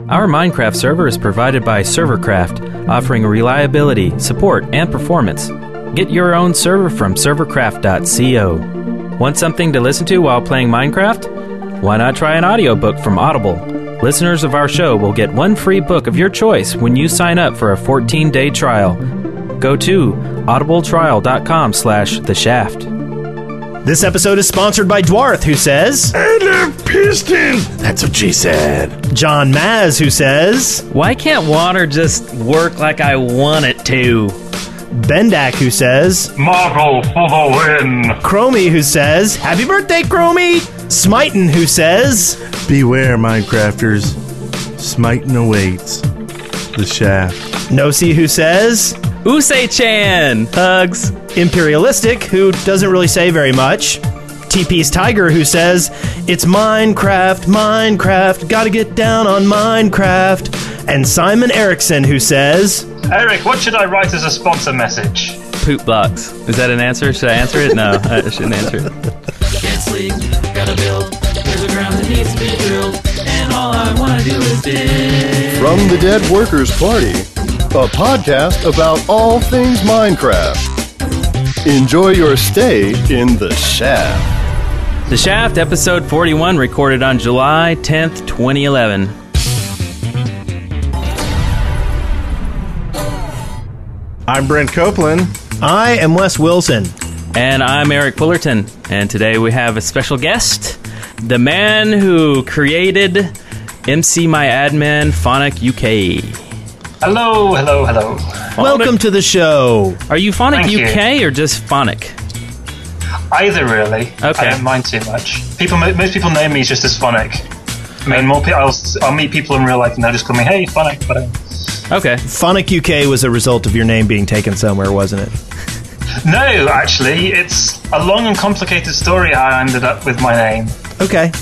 Our Minecraft server is provided by Servercraft, offering reliability, support, and performance. Get your own server from servercraft.co. Want something to listen to while playing Minecraft? Why not try an audiobook from Audible? Listeners of our show will get one free book of your choice when you sign up for a 14-day trial. Go to audibletrial.com slash the shaft. This episode is sponsored by Dwarth, who says, "End of Piston! That's what she said. John Maz, who says, Why can't water just work like I want it to? Bendak, who says, Marvel for the win! Chromie, who says, Happy birthday, Chromie! Smiten, who says, Beware, Minecrafters. Smiting awaits. The shaft. Nosi, who says, Usei-chan! Hugs! Imperialistic, who doesn't really say very much. TP's Tiger, who says, It's Minecraft, Minecraft, gotta get down on Minecraft. And Simon Erickson, who says, Eric, what should I write as a sponsor message? Poop box. Is that an answer? Should I answer it? No, I shouldn't answer it. Can't sleep, gotta build. There's a ground that needs to be drilled, and all I wanna do is dig. From the Dead Workers Party, a podcast about all things Minecraft. Enjoy your stay in the shaft. The Shaft, episode 41, recorded on July 10th, 2011. I'm Brent Copeland. I am Wes Wilson. And I'm Eric Fullerton. And today we have a special guest the man who created MC My Admin Phonic UK. Hello, hello, hello. Welcome to the show. Are you Phonic Thank you. UK or just Phonic? Either really. Okay. I don't mind too much. People, most people know me just as Phonic. I mean, more people. I'll, I'll meet people in real life and they'll just call me, "Hey, Phonic." But uh, Okay. Phonic UK was a result of your name being taken somewhere, wasn't it? no, actually, it's a long and complicated story how I ended up with my name. Okay.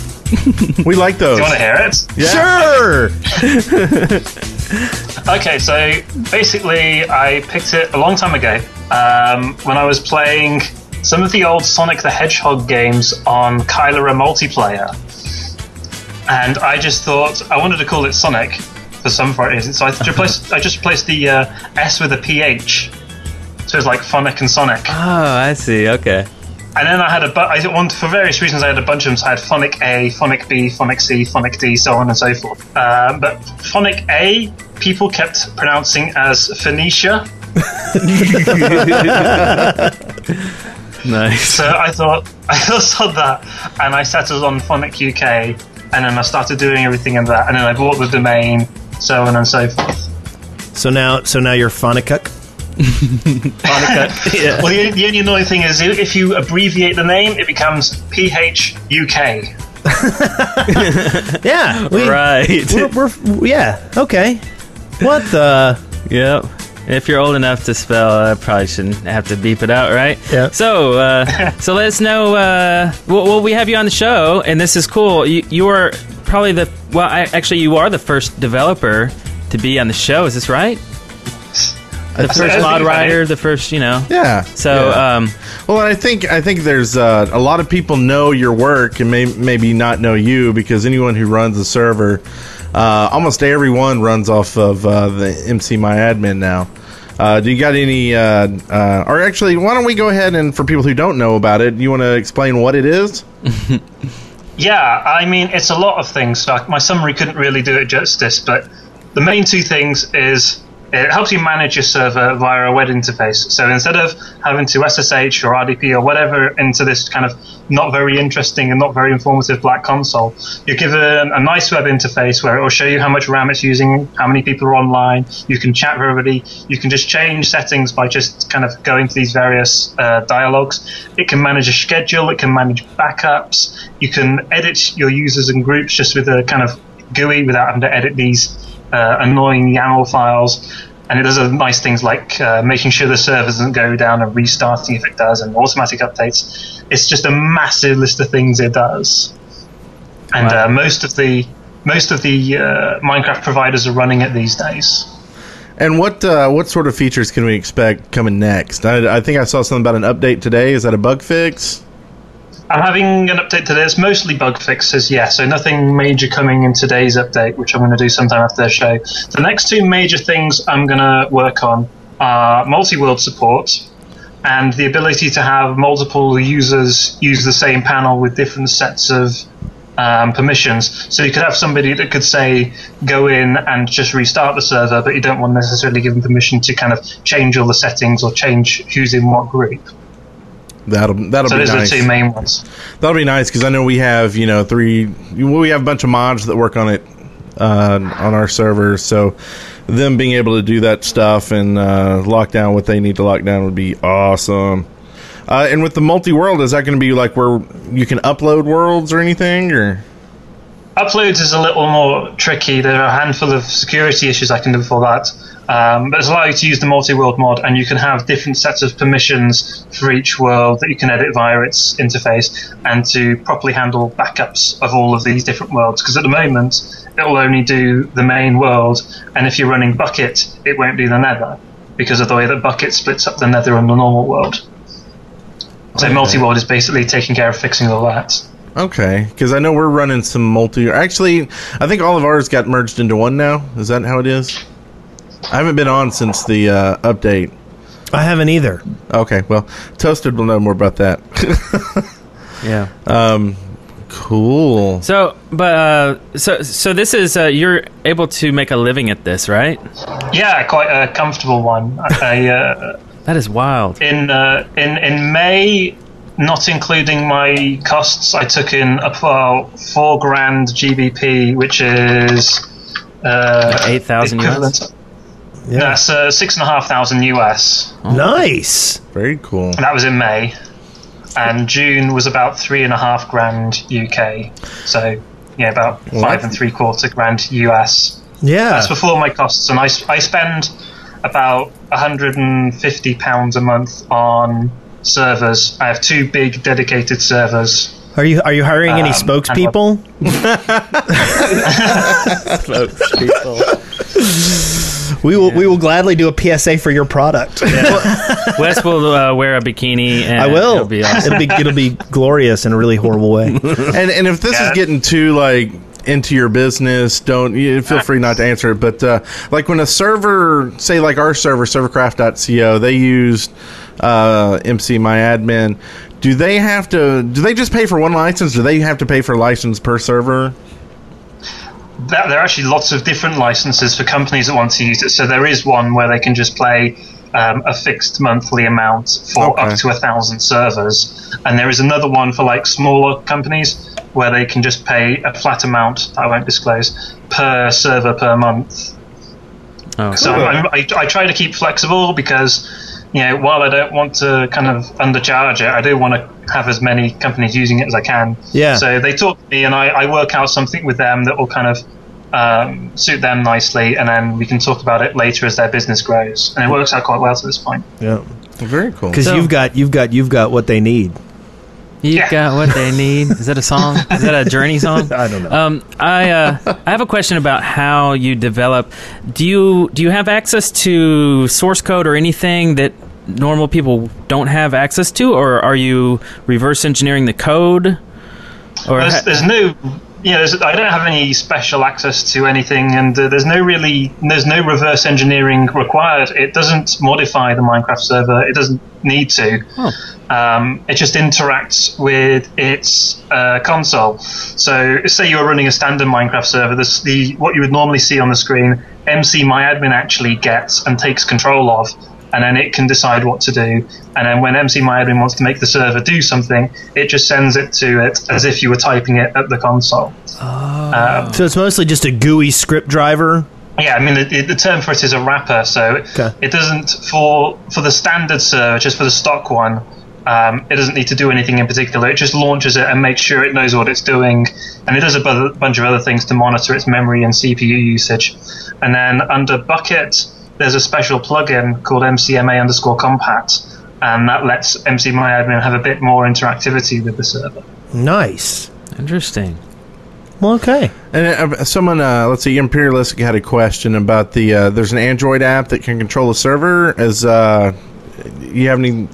We like those. you want to hear it? Sure. Okay, so basically, I picked it a long time ago um, when I was playing some of the old Sonic the Hedgehog games on Kylera multiplayer. And I just thought I wanted to call it Sonic for some reason. So I just replaced, I just the uh, S with a PH. So it's like Phonic and Sonic. Oh, I see. Okay. And then I had a bu- I want for various reasons I had a bunch of them. So I had Phonic A, Phonic B, Phonic C, Phonic D, so on and so forth. Um, but Phonic A, people kept pronouncing as Phoenicia. Nice. So I thought I saw that, and I settled on Phonic UK, and then I started doing everything in that, and then I bought the domain, so on and so forth. So now, so now you're Phonicuk. Well, the, the only annoying thing is if you abbreviate the name, it becomes PHUK. Yeah. We, Right. We're, we're, yeah. Okay. What the? Yep. If you're old enough to spell, I probably shouldn't have to beep it out, right? Yeah. So, uh, so let us know. Uh, well, well, we have you on the show, and this is cool. You, you are probably the well, I, actually, you are the first developer to be on the show. Is this right? The I first think mod so. writer, the first, you know. Yeah. So, yeah. um, well, I think I think there's uh, a lot of people know your work and may, maybe not know you because anyone who runs a server, uh, almost everyone runs off of uh, the MC My Admin now. Uh, do you got any? Uh, uh, or actually, why don't we go ahead and for people who don't know about it, you want to explain what it is? Yeah, I mean, it's a lot of things. Like, my summary couldn't really do it justice, but the main two things is it helps you manage your server via a web interface. So instead of having to SSH or RDP or whatever into this kind of not very interesting and not very informative black console, you're given a nice web interface where it will show you how much RAM it's using, how many people are online. You can chat with everybody. You can just change settings by just kind of going to these various uh, dialogues. It can manage a schedule. It can manage backups. You can edit your users and groups just with a kind of GUI without having to edit these uh, annoying YAML files. And it does other nice things like uh, making sure the server doesn't go down and restarting if it does, and automatic updates. It's just a massive list of things it does. And Wow. uh, most of the most of the uh, Minecraft providers are running it these days. And what uh, what sort of features can we expect coming next? I, I think I saw something about an update today. Is that a bug fix? I'm having an update today. It's mostly bug fixes, yeah. So nothing major coming in today's update, which I'm going to do sometime after the show. The next two major things I'm going to work on are multi-world support and the ability to have multiple users use the same panel with different sets of um, permissions. So you could have somebody that could say go in and just restart the server, but you don't want necessarily give them permission to kind of change all the settings or change who's in what group. That'll that'll So be those nice. are the two main ones. That'll be nice because I know we have you know three. We have a bunch of mods that work on it uh, on our server. So them being able to do that stuff and uh, lock down what they need to lock down would be awesome. Uh, and with the multi-world, is that going to be like where you can upload worlds or anything? Or Uploads is a little more tricky. There are a handful of security issues I can do for that. Um, but it's allow you to use the multi-world mod, and you can have different sets of permissions for each world that you can edit via its interface, and to properly handle backups of all of these different worlds. Because at the moment, it will only do the main world, and if you're running Bukkit, it won't do the Nether because of the way that Bukkit splits up the Nether and the normal world. So Okay. multi-world is basically taking care of fixing all that. okay, because I know we're running some multi. Actually, I think all of ours got merged into one now. Is that how it is? I haven't been on since the uh, update. I haven't either. Okay, well, Toasted will know more about that. Yeah. cool. So, but uh, so so this is uh, you're able to make a living at this, right? Yeah, quite a comfortable one. I, uh, That is wild. in uh, in in May, not including my costs, I took in about four grand GBP, which is uh, 8,000 US? equivalent- Yeah. That's uh, six and a half thousand US. Nice. Very cool. And that was in May, and June was about three and a half grand UK. So yeah, about Well, five and three quarter grand US. Yeah. That's before my costs, and I I spend about 150 pounds a month on servers. I have two big dedicated servers. Are you are you hiring any spokespeople? spokespeople? we will we will gladly do a PSA for your product. Wes will uh, wear a bikini. And I will. It'll be awesome. It'll be it'll be glorious in a really horrible way. and and if this is getting too like into your business, don't you feel free not to answer it. But uh, like when a server, say like our server, servercraft.co, they used uh, MC MyAdmin. Do they have to? Do they just pay for one license? Do they have to pay for license per server? There there are actually lots of different licenses for companies that want to use it. So there is one where they can just play um, a fixed monthly amount for Okay. up to a thousand servers, and there is another one for like smaller companies where they can just pay a flat amount I won't disclose per server per month. Oh, So I'm, I, I try to keep flexible because, you know, while I don't want to kind of undercharge it, I do want to have as many companies using it as I can. Yeah. So they talk to me, and I, I work out something with them that will kind of um, suit them nicely, and then we can talk about it later as their business grows. And it works out quite well to this point. Yeah. Very cool. Because So- you've got you've got you've got what they need. You Yeah. got what they need. Is that a song? Is that a Journey song? I don't know. Um, I uh, I have a question about how you develop. Do you do you have access to source code or anything that normal people don't have access to, or are you reverse engineering the code? Or There's, ha- there's no, yeah, there's, I don't have any special access to anything, and uh, there's no really, there's no reverse engineering required. It doesn't modify the Minecraft server. It doesn't need to. Um, it just interacts with its uh, console. So, say you're running a standard Minecraft server. This the what you would normally see on the screen. MC MyAdmin actually gets and takes control of, and then it can decide what to do. And then when MC MyAdmin wants to make the server do something, it just sends it to it as if you were typing it at the console. Um, So it's mostly just a GUI script driver. yeah, I mean the, the term for it is a wrapper, so Okay. it doesn't for for the standard server, just for the stock one. Um, it doesn't need to do anything in particular. It just launches it and makes sure it knows what it's doing, and it does a bunch of other things to monitor its memory and CPU usage. And then under Bukkit, there's a special plugin called MCMA underscore Compat, and that lets MC MyAdmin have a bit more interactivity with the server. Nice. Interesting. Well, okay. And uh, someone, uh, let's see, Imperialistic had a question about the. Uh, there's an Android app that can control a server. As uh, you have any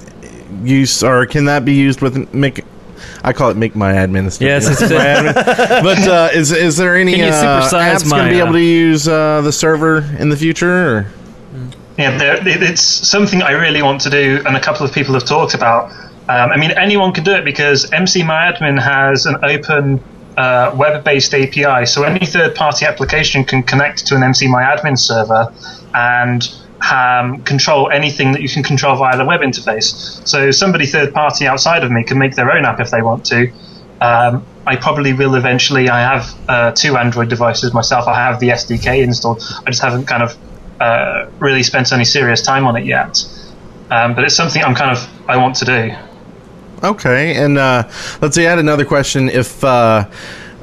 use, or can that be used with Mic- I call it make my administrator. Yes, Make it's- my admin. but uh, is is there any Can you uh, apps going to be uh, able to use uh, the server in the future? Or? Yeah, it's something I really want to do, and a couple of people have talked about. Um, I mean, anyone can do it because MC MCMyAdmin has an open uh, web-based API, so any third-party application can connect to an MC MCMyAdmin server and um, control anything that you can control via the web interface. So somebody third-party outside of me can make their own app if they want to. Um, I probably will eventually. I have uh, two Android devices myself. I have the SDK installed. I just haven't kind of uh, really spent any serious time on it yet. Um, but it's something I'm kind of I want to do. Okay, and uh, let's see. I had another question. If uh,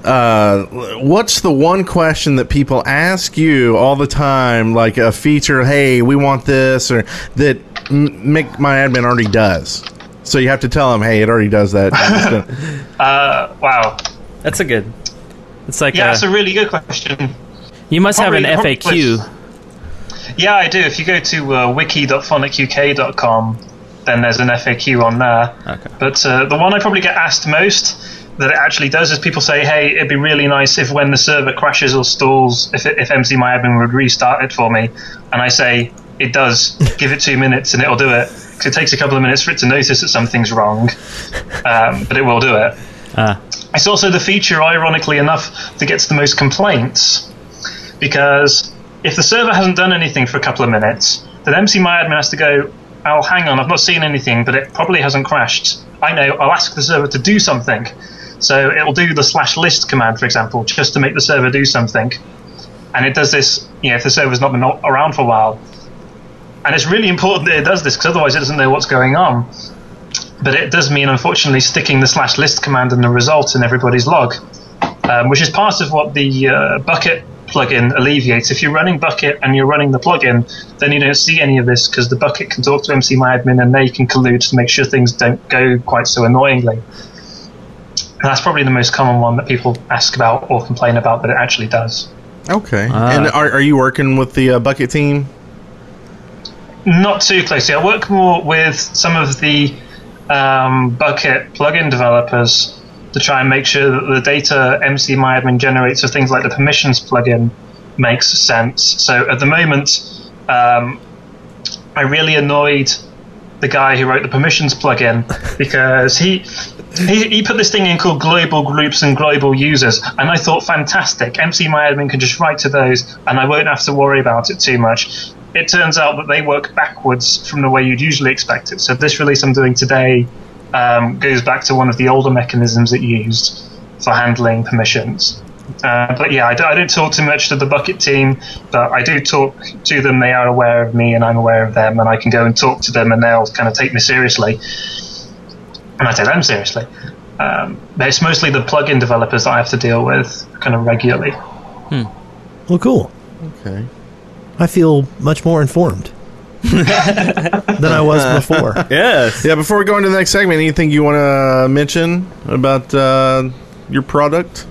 uh, what's the one question that people ask you all the time, like a feature? Hey, we want this, or that m- make my admin already does. So you have to tell them, hey, it already does that. Uh, wow. That's a good. It's like Yeah, a- that's a really good question. you must have an probably- FAQ. Yeah, I do. If you go to uh, wiki.phonicuk.com, then there's an FAQ on there. Okay. But uh, the one I probably get asked most that it actually does is people say, hey, it'd be really nice if when the server crashes or stalls, if, it, if MCMyAdmin would restart it for me. And I say, it does. Give it two minutes and it'll do it. 'Cause it takes a couple of minutes for it to notice that something's wrong. Um, but it will do it. Ah. It's also the feature, ironically enough, that gets the most complaints. Because if the server hasn't done anything for a couple of minutes, then MCMyAdmin has to go, oh, hang on, I've not seen anything, but it probably hasn't crashed. I know, I'll ask the server to do something. So it'll do the slash list command, for example, just to make the server do something. And it does this, you know, if the server's not been around for a while. And it's really important that it does this, because otherwise it doesn't know what's going on. But it does mean, unfortunately, sticking the slash list command in the result in everybody's log, um, which is part of what the uh, Bukkit plugin alleviates. If you're running Bukkit and you're running the plugin, then you don't see any of this because the Bukkit can talk to MCMyAdmin and they can collude to make sure things don't go quite so annoyingly. And that's probably the most common one that people ask about or complain about, but it actually does. okay, Ah. and are, are you working with the uh, Bukkit team? Not too closely. I work more with some of the um, Bukkit plugin developers to try and make sure that the data MCMyAdmin generates for things like the permissions plugin makes sense. So at the moment, um, I really annoyed the guy who wrote the permissions plugin because he, he he put this thing in called global groups and global users, and I thought fantastic. MCMyAdmin can just write to those, and I won't have to worry about it too much. It turns out that they work backwards from the way you'd usually expect it. So this release I'm doing today um, goes back to one of the older mechanisms it used for handling permissions. Uh, but yeah, I, do, I don't talk too much to the Bukkit team, but I do talk to them. They are aware of me, and I'm aware of them, and I can go and talk to them, and they'll kind of take me seriously, and I take them seriously. Um, but it's mostly the plugin developers that I have to deal with kind of regularly. Well, cool. Okay. I feel much more informed than I was before. Yes. Yeah. Before we go into the next segment, anything you want to mention about uh, your product?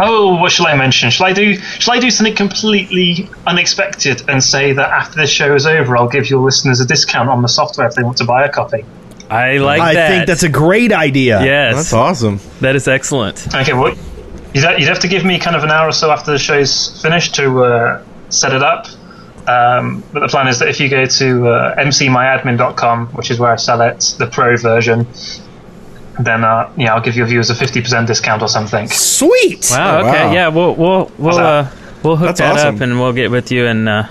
Oh, what shall I mention? Shall I do? Shall I do something completely unexpected and say that after this show is over, I'll give your listeners a discount on the software if they want to buy a copy? I like I that. think that's a great idea. yes. That's awesome. That is excellent. Okay, well, you'd, you'd have to give me kind of an hour or so after the show's finished to uh, set it up. Um, but the plan is that if you go to uh, mcmyadmin.com, which is where I sell it, the pro version, then uh, yeah, I'll give your viewers a fifty percent discount or something. Sweet. Wow. Oh, okay. wow. Yeah. We'll we'll we'll uh, we'll hook That's that awesome. up and we'll get with you and uh,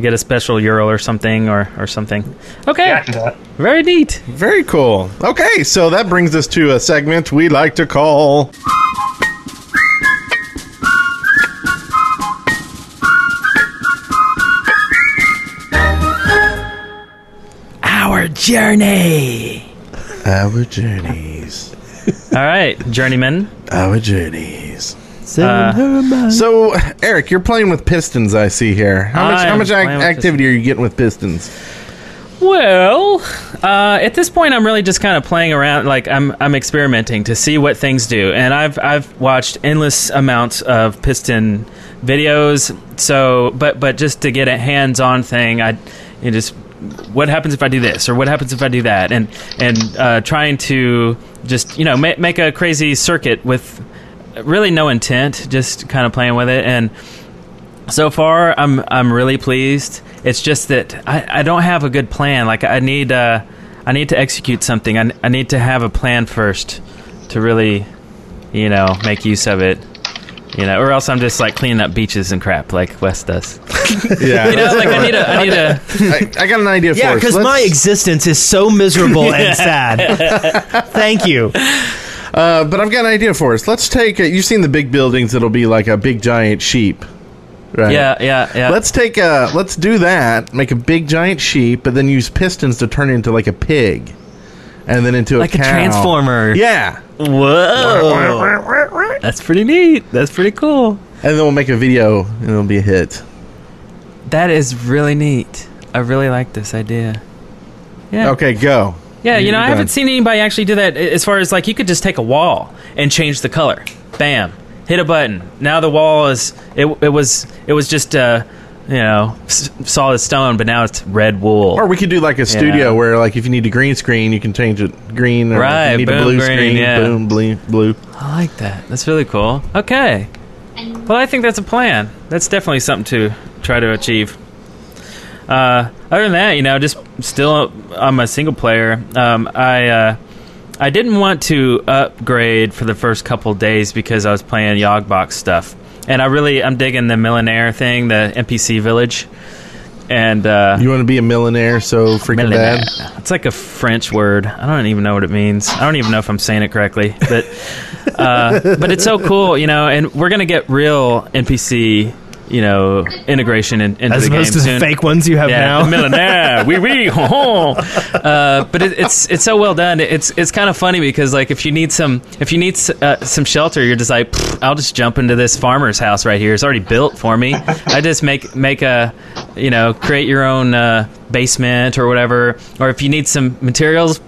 get a special URL or something or or something. Okay. Yeah, I can do that. Very neat. Very cool. Okay, so that brings us to a segment we like to call. Journey. Our journeys. All right, journeyman. Our journeys. Send Uh, So, Eric, you're playing with pistons. I see here. How much? I How much ac- activity are you getting with pistons? Well, uh, at this point, I'm really just kind of playing around. Like I'm, I'm experimenting to see what things do, and I've, I've watched endless amounts of piston videos. So, but, but just to get a hands-on thing, I, you just what happens if I do this or what happens if I do that, and and uh, trying to just you know ma- make a crazy circuit with really no intent, just kind of playing with it and. So far, I'm I'm really pleased. It's just that I, I don't have a good plan. Like I need uh, I need to execute something. I, I need to have a plan first to really, you know, make use of it. You know, or else I'm just like cleaning up beaches and crap like Wes does. Yeah. You know, like I need a I need a I, I got an idea Yeah, for us. because my existence is so miserable and sad. Thank you. Uh, but I've got an idea for us. Let's take. A, you've seen the big buildings that'll be like a big giant sheep, right? yeah yeah yeah. Let's take a. Let's do that. Make a big giant sheep, but then use pistons to turn it into like a pig, and then into a like a a transformer. Yeah, Whoa. That's pretty neat. That's pretty cool. and then we'll make a video, and it'll be a hit. That is really neat. I really like this idea. Yeah. Okay, go. Yeah, you know, I haven't seen anybody actually do that as far as like you could just take a wall and change the color. Bam. Hit a button. Now the wall is it, it was it was just uh you know s- solid stone, but now it's red wool. Or we could do like a studio Yeah. where, like, if you need a green screen, you can change it green. Or if Right, you need a blue green, screen, yeah. boom, blue, blue. I like that. That's really cool. Okay. Well, I think that's a plan. That's definitely something to try to achieve. Uh, other than that, you know, just still on my single player. Um, I uh, I didn't want to upgrade for the first couple days because I was playing Yogbox stuff, and I really I'm digging the Millionaire thing, the NPC village, and uh, You want to be a millionaire so freaking Millionaire. bad? It's like a French word. I don't even know what it means. I don't even know if I'm saying it correctly, but uh, but it's so cool, you know. And we're gonna get real NPC, you know, integration in, into As the game opposed to the soon. fake ones you have Yeah, now. millionaire, wee wee, ho ho. Uh, but it, it's it's so well done. It's it's kind of funny because like if you need some if you need s- uh, some shelter, you're just like I'll just jump into this farmer's house right here. It's already built for me. I just make make a you know create your own uh, basement or whatever. Or if you need some materials.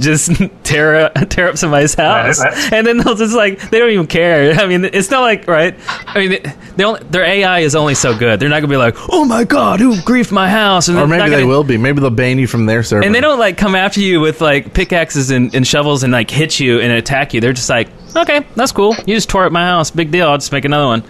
Just tear tear up somebody's house, that's- and then they'll just like they don't even care. I mean, it's not like right. I mean, they only, their AI is only so good. They're not gonna be like, "Oh my god, who griefed my house?" And Or maybe they gonna- will be. Maybe they'll ban you from their server. and they don't like come after you with like pickaxes and, and shovels and like hit you and attack you. They're just like, okay, that's cool. You just tore up my house. Big deal. I'll just make another one.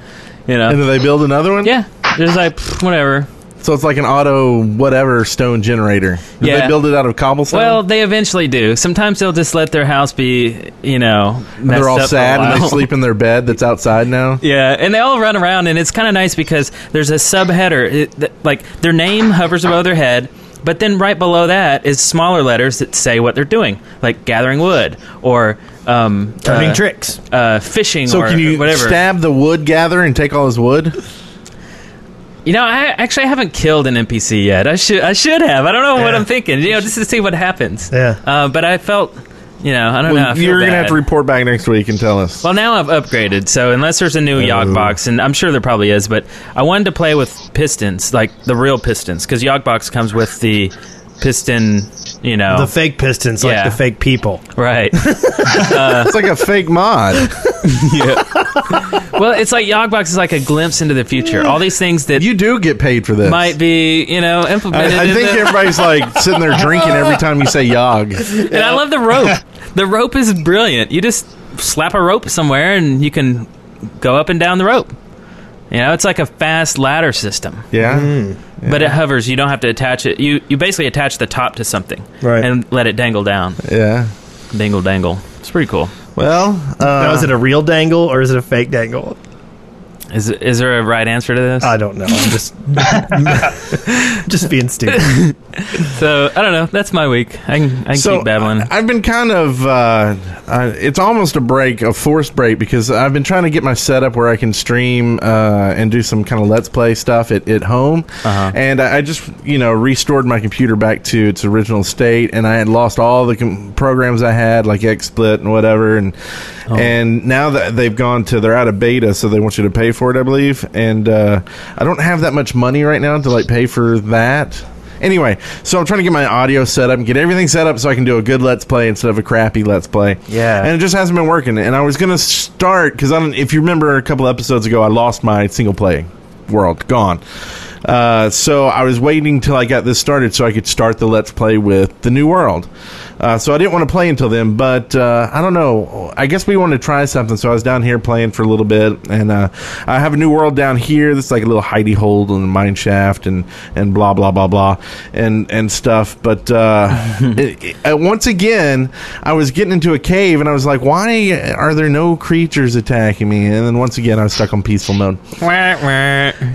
You know? And then they build another one. yeah. They're just like, whatever. So it's like an auto whatever stone generator. Did Yeah. they build it out of cobblestone? Well, they eventually do. Sometimes they'll just let their house be, you know, messed they're all up sad and they sleep in their bed that's outside now. Yeah, and they all run around, and it's kind of nice because there's a subheader. It, th- like their name hovers above their head, but then right below that is smaller letters that say what they're doing, like gathering wood or um, Turning uh, tricks. uh, fishing. So or can you whatever? stab the wood gatherer and take all his wood? You know, I actually haven't killed an NPC yet. I should. I should have. I don't know what Yeah. I'm thinking. You know, just to see what happens. Yeah. Uh, but I felt, you know, I don't know. I Well, feel you're gonna bad. have to report back next week and tell us. Well, now I've upgraded, so unless there's a new Yogbox, and I'm sure there probably is, but I wanted to play with pistons, like the real pistons, because Yogbox comes with the piston, you know, The fake pistons, like Yeah. the fake people. right. it's like a fake mod. well, it's like Yogbox is like a glimpse into the future. All these things that You do get paid for this. might be, you know, implemented. I, I in think the- everybody's like sitting there drinking every time you say Yog. and I love the rope. The rope is brilliant. You just slap a rope somewhere, and you can go up and down the rope. You know, it's like a fast ladder system. Yeah. Mm. But it hovers. You don't have to attach it. You you basically attach the top to something, Right. and let it dangle down, Yeah. dangle dangle. It's pretty cool. Well, uh, now, is it a real dangle or is it a fake dangle? Is is there a right answer to this? I don't know. I'm just just being stupid. so I don't know. That's my week. I can I can so keep babbling. I- I've been kind of. Uh, uh, it's almost a break, a forced break, because I've been trying to get my setup where I can stream uh, and do some kind of let's play stuff at, at home. Uh-huh. And I, I just, you know, restored my computer back to its original state, and I had lost all the com- programs I had, like XSplit and whatever, and Oh. and now that they've gone to, they're out of beta, so they want you to pay for it, I believe. And uh, I don't have that much money right now to like pay for that. Anyway, so I'm trying to get my audio set up and get everything set up so I can do a good let's play instead of a crappy let's play. Yeah. and it just hasn't been working. And I was gonna start because I don't. If you remember a couple episodes ago, I lost my single play world, gone. Uh, so I was waiting till I got this started so I could start the Let's Play with the New World. Uh, so I didn't want to play until then, but uh, I don't know. I guess we wanted to try something, so I was down here playing for a little bit, and uh, I have a New World down here. That's like a little hidey hole in the mine shaft, and and blah blah blah blah, and and stuff. But uh, it, it- uh, once again, I was getting into a cave, and I was like, why are there no creatures attacking me? And then once again, I was stuck on peaceful mode.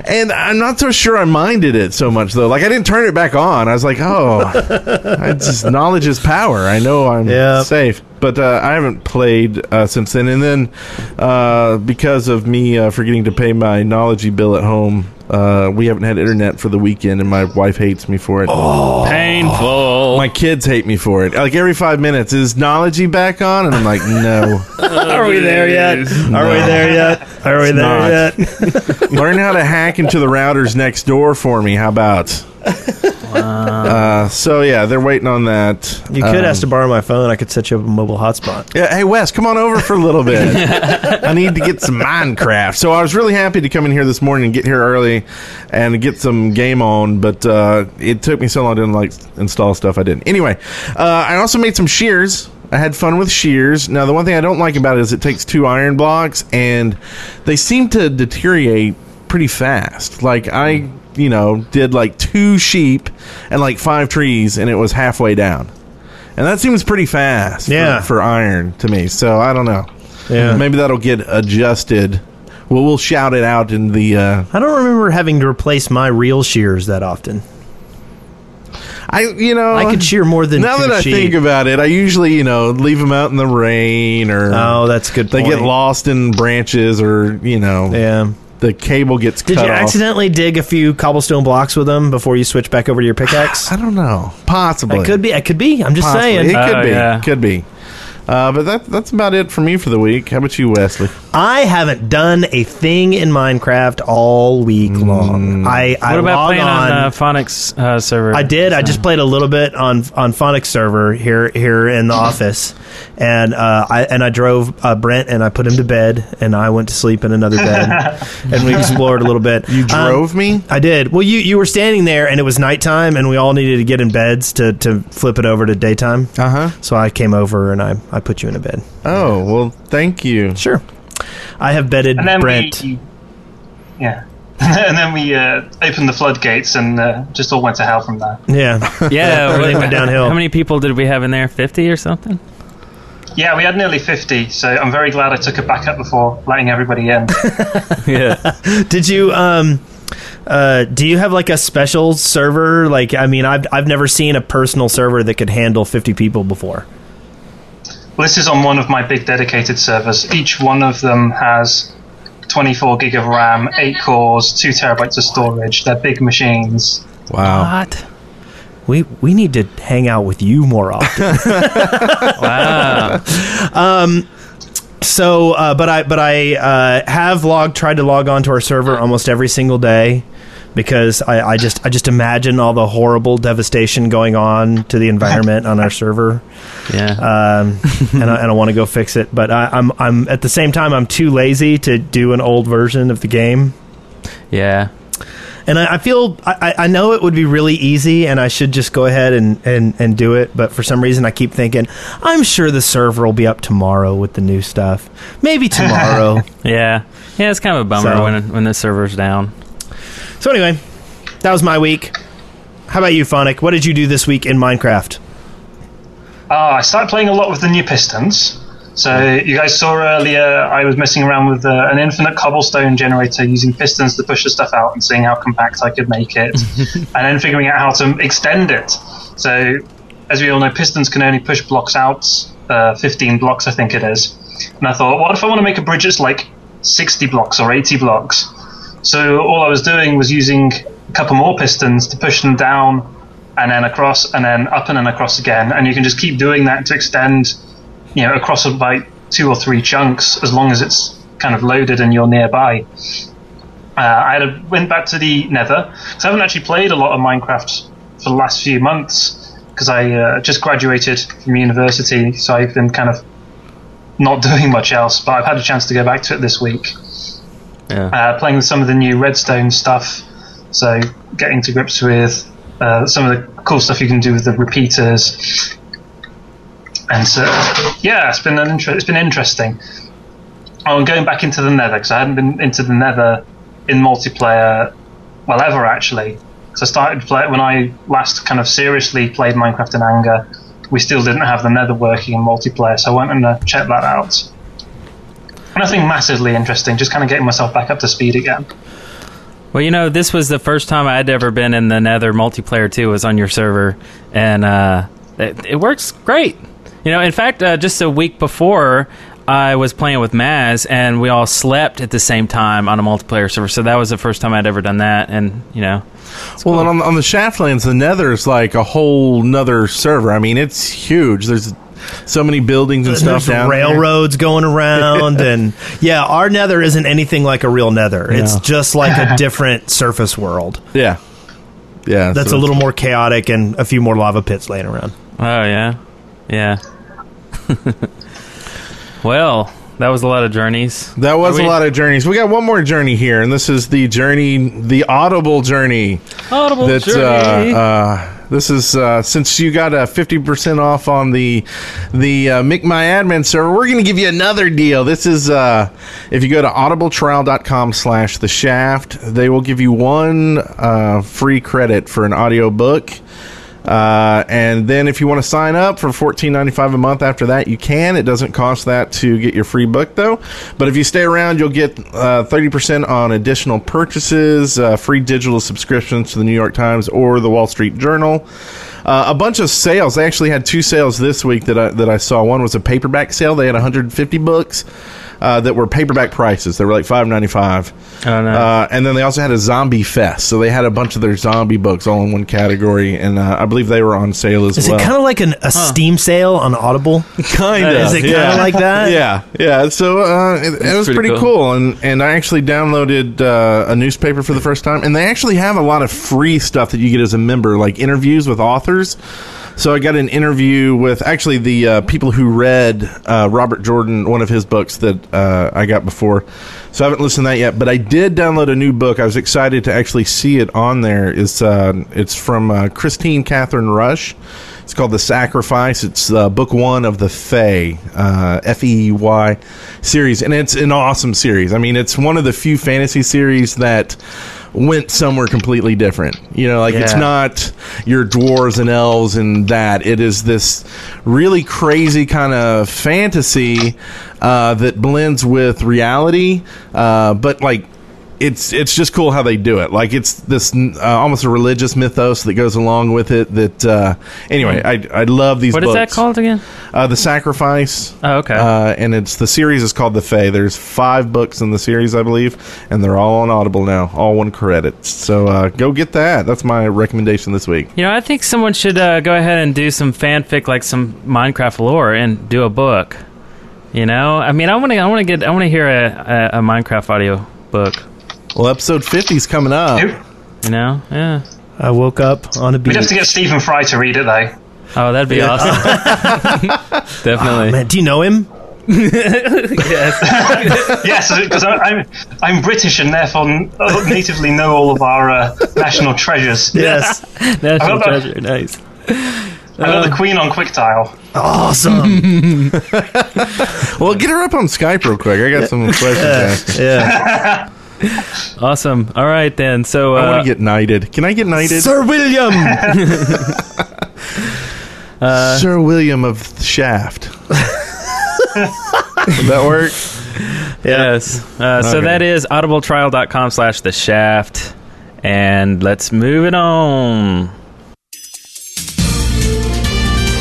And I'm not so sure I minded it so much though. Like I didn't turn it back on. I was like, oh, I just knowledge is power. I know I'm Yep. safe. But uh, I haven't played uh, since then. And then uh, because of me uh, forgetting to pay my knowledge bill at home, uh, we haven't had internet for the weekend, and my wife hates me for it. Painful. My kids hate me for it. Like every five minutes, is knowledge back on? And I'm like, no. Are we there yet? Are we there yet? Are we there not. yet? Learn how to hack into the routers next door for me. How about? Uh, so yeah, they're waiting on that. You could Um, ask to borrow my phone. I could set you up a mobile hotspot. Yeah, hey Wes, come on over for a little bit. I need to get some Minecraft. So I was really happy to come in here this morning and get here early and get some game on, but uh, it took me so long to like install stuff I didn't. Anyway, uh, I also made some shears. I had fun with shears. Now the one thing I don't like about it is it takes two iron blocks and they seem to deteriorate pretty fast. Like I, you know, did like two sheep and like five trees and it was halfway down. And that seems pretty fast for- Yeah. for, iron to me. So I don't know. Yeah. Maybe that'll get adjusted. Well, we'll shout it out in the. Uh, I don't remember having to replace my real shears that often. I you know I could shear more than Now that I sheep. think about it, I usually you know leave them out in the rain or Oh, that's a good. they point. get lost in branches or you know Yeah. The cable gets Did cut you off. accidentally dig a few cobblestone blocks with them before you switch back over to your pickaxe? I don't know. Possibly. It could be. It could be. I'm just Possibly. saying. It could Oh, be. yeah. Could be. Uh, but that that's about it for me for the week. How about you, Wesley? I haven't done a thing in Minecraft all week long. I I What about log playing on, on. uh, Phonics uh, server? I did. I just played a little bit on on Phonics server here here in the office, and uh, I and I drove uh, Brent and I put him to bed, and I went to sleep in another bed, and we explored a little bit. You Um, drove me. I did. Well, you you were standing there, and it was nighttime, and we all needed to get in beds to to flip it over to daytime. Uh huh. So I came over and I I put you in a bed. Oh well, thank you. Sure. I have bedded And then Brent. we, yeah, and then we uh, opened the floodgates and uh, just all went to hell from there. Yeah. Yeah, Everything went downhill. How many people did we have in there? Fifty or something? Yeah, we had nearly fifty, so I'm very glad I took it back up before letting everybody in. Yeah. Did you um uh do you have like a special server? Like I mean I've I've never seen a personal server that could handle 50 people before. Well, this is on one of my big dedicated servers. Each one of them has 24 gig of RAM, 8 cores, 2 terabytes of storage. They're big machines. Wow. What? We we need to hang out with you more often. Wow. Um, so uh, but I but I uh, have logged tried to log on to our server almost every single day because I, I just I just imagine all the horrible devastation going on to the environment on our server. Yeah. um, and I, and I want to go fix it. But I, I'm I'm at the same time I'm too lazy to do an old version of the game, yeah. and I, I feel I, I- I know it would be really easy, and I should just go ahead and, and, and do it. But for some reason, I keep thinking I'm sure the server will be up tomorrow with the new stuff. Maybe tomorrow. Yeah. Yeah. It's kind of a bummer So- when when the server's down. So anyway, that was my week. How about you, Phonic? What did you do this week in Minecraft? Ah, I started playing a lot with the new pistons. So you guys saw earlier, I was messing around with uh, an infinite cobblestone generator using pistons to push the stuff out and seeing how compact I could make it, and then figuring out how to extend it. So, as we all know, pistons can only push blocks out, uh, 15 blocks, I think it is. And I thought, what if I want to make a bridge that's like 60 blocks or 80 blocks? So all I was doing was using a couple more pistons to push them down and then across and then up and then across again. And you can just keep doing that to extend, you know, across about two or three chunks as long as it's kind of loaded and you're nearby. Uh, I had a, went back to the Nether because I haven't actually played a lot of Minecraft for the last few months because I uh, just graduated from university, so I've been kind of not doing much else. But I've had a chance to go back to it this week Yeah. uh, playing with some of the new redstone stuff. So getting to grips with uh, some of the cool stuff you can do with the repeaters, and so yeah, it's been an inter- it's been interesting. Oh, and going back into the Nether because I hadn't been into the Nether in multiplayer, well, ever actually. Because I started play when I last kind of seriously played Minecraft in anger. We still didn't have the Nether working in multiplayer, so I went and uh, checked that out. Nothing massively interesting, just kind of getting myself back up to speed again. Well, you know, this was the first time I'd ever been in the Nether multiplayer too. Was on your server, and uh, it, it works great. You know, in fact, uh, just a week before, I was playing with Maz, and we all slept at the same time on a multiplayer server. So that was the first time I'd ever done that, and you know, Well, and on, on the Shaftlands, the Nether is like a whole nother server. I mean, it's huge. There's so many buildings and stuff There's down there. railroads going around, and yeah, our Nether isn't anything like a real Nether. It's just like a different surface world. Yeah, yeah. That's so a little more chaotic and a few more lava pits laying around. oh yeah, yeah. well, that was a lot of journeys. That was we- a lot of journeys. We got one more journey here, and this is the journey, the Audible journey. Audible That journey. uh, uh, this is uh, since you got a fifty percent off on the the uh, My Admin server. We're going to give you another deal. This is uh, if you go to audibletrial.com slash the shaft, they will give you one uh, free credit for an audio book. Uh, and then if you want to sign up for fourteen ninety five a month after that, you can. It doesn't cost that to get your free book though. But if you stay around, you'll get uh, thirty percent on additional purchases, uh, free digital subscriptions to the New York Times or the Wall Street Journal. Uh, a bunch of sales. They actually had two sales this week that I, that I saw. One was a paperback sale. They had 150 books uh, that were paperback prices. They were like 5.95. Oh, nice. Uh, and then they also had a zombie fest. So they had a bunch of their zombie books all in one category, and uh, I believe they were on sale as Is well. it kind of like an, a Steam sale on Audible? kind of. Is it kinda like that? Yeah, yeah. So uh, it, it was pretty pretty, cool. cool. and and I actually downloaded uh, a newspaper for the first time, and they actually have a lot of free stuff that you get as a member, like interviews with authors. So I got an interview with actually the uh, people who read uh, Robert Jordan, one of his books that uh, I got before. So I haven't listened to that yet, but I did download a new book. I was excited to actually see it on there. It's uh, it's from uh, Kristine Kathryn Rusch. It's called The Sacrifice. It's uh, book one of the Fey, F E Y series, and it's an awesome series. I mean, it's one of the few fantasy series that went somewhere completely different. You know, like it's not your dwarves and elves and that. It is this really crazy kind of fantasy uh, that blends with reality, uh, but like it's it's just cool how they do it. Like it's this uh, almost a religious mythos that goes along with it. That uh, anyway, I I love these. what is that called again? Uh, the Sacrifice. Oh, okay. Uh, and it's the series is called The Fey. There's five books in the series, I believe, and they're all on Audible now, all one credit. So uh, go get that. That's my recommendation this week. You know, I think someone should uh, go ahead and do some fanfic, like some Minecraft lore, and do a book. You know, I mean, I want to, I want to get, I want to hear a, a, a Minecraft audio book. Well, episode 50 is coming up. You know, yeah. I woke up on a beach. We'd have to get Stephen Fry to read it though. Oh, that'd be awesome. Definitely. Man, do you know him? Yes, yes, because I'm I'm British and therefore natively know all of our uh, national treasures. Yes. National I love treasure. Nice. I got the Queen on QuickTile. awesome. Well, get her up on Skype real quick. I got some questions to ask. yeah. Awesome. All right then. So, I uh, want to get knighted. Can I get knighted? Sir William. Sir William of Shaft. Would that work? yes. Uh, So Okay. that is audibletrial.com slash the shaft. And let's move it on.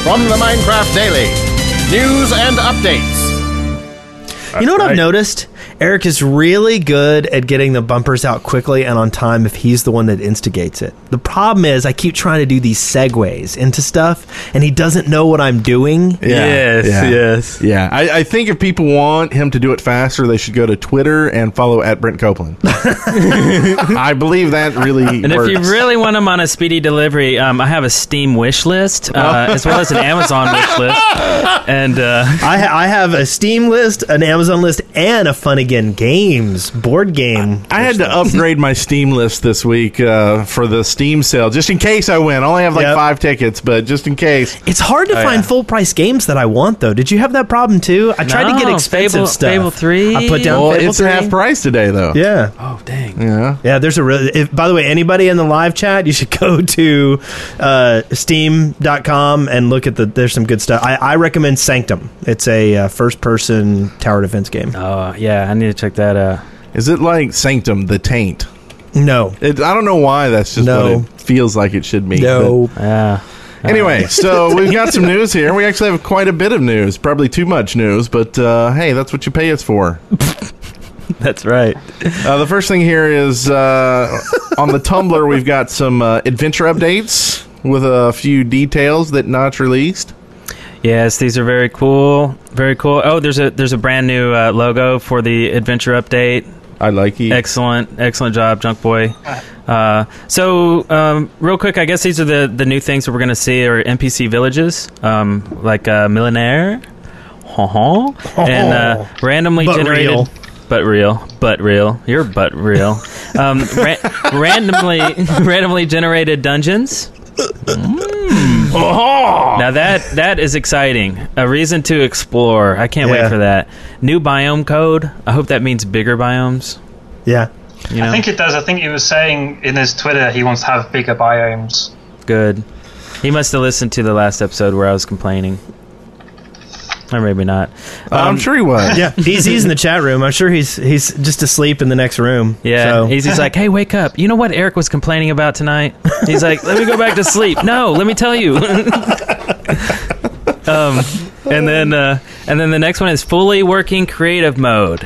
From the Minecraft Daily, news and updates. You know what I've I- noticed? Eric is really good at getting the bumpers out quickly and on time if he's the one that instigates it. The problem is I keep trying to do these segues into stuff and he doesn't know what I'm doing. Yes, yeah. yes. Yeah, I, I think if people want him to do it faster, they should go to Twitter and follow at Brent Copeland. I believe that really And works. if you really want him on a speedy delivery, um, I have a Steam wish list uh, as well as an Amazon wish list. And uh, I, ha- I have a Steam list, an Amazon list, and a funny again. Games, board game. I had to upgrade my Steam list this week uh, for the Steam sale, just in case I win. I only have like Yep. five tickets, but just in case. It's hard to Oh, find yeah. full price games that I want though. Did you have that problem too? I tried to get No, expensive Fable- stuff. Fable 3. I put down Well, Fable it's 3. half price today, though. Yeah. Oh dang. Yeah. Yeah, there's a really. If, by the way, anybody in the live chat, you should go to uh, Steam.com and look at the. There's some good stuff. I, I recommend Sanctum. It's a uh, first-person tower defense game. Oh yeah, I need to check that out. Is it like Sanctum, the Taint? No, It, I don't know why that's just No. what it feels like it should be. no. Yeah. but- Anyway, so we've got some news here. We actually have quite a bit of news. Probably too much news, but uh, hey, that's what you pay us for. That's right. Uh, the first thing here is uh, on the Tumblr, we've got some uh, adventure updates with a few details that Notch released. Yes, these are very cool. Very cool. Oh, there's a there's a brand new uh, logo for the adventure update. I like it. Excellent, excellent job, Junk Boy. Uh, so, um, real quick, I guess these are the, the new things that we're going to see are NPC villages, um, like uh, Millénaire, ha and uh, randomly But generated. real. But real, but real. You're but real. Um, ra- randomly, randomly generated dungeons. Mm. Oh! Now that that is exciting. A reason to explore. I can't Yeah. wait for that. New biome code. I hope that means bigger biomes. Yeah. You know, I think it does. I think he was saying in his Twitter he wants to have bigger biomes. good. He must have listened to the last episode where I was complaining, or maybe not. Uh, I'm sure he was. Yeah, he's he's in the chat room. I'm sure he's he's just asleep in the next room. Yeah, So- he's, he's like, "Hey, wake up! You know what Eric was complaining about tonight?" He's like, "Let me go back to sleep." No, let me tell you. um, and then uh, and then the next one is fully working creative mode.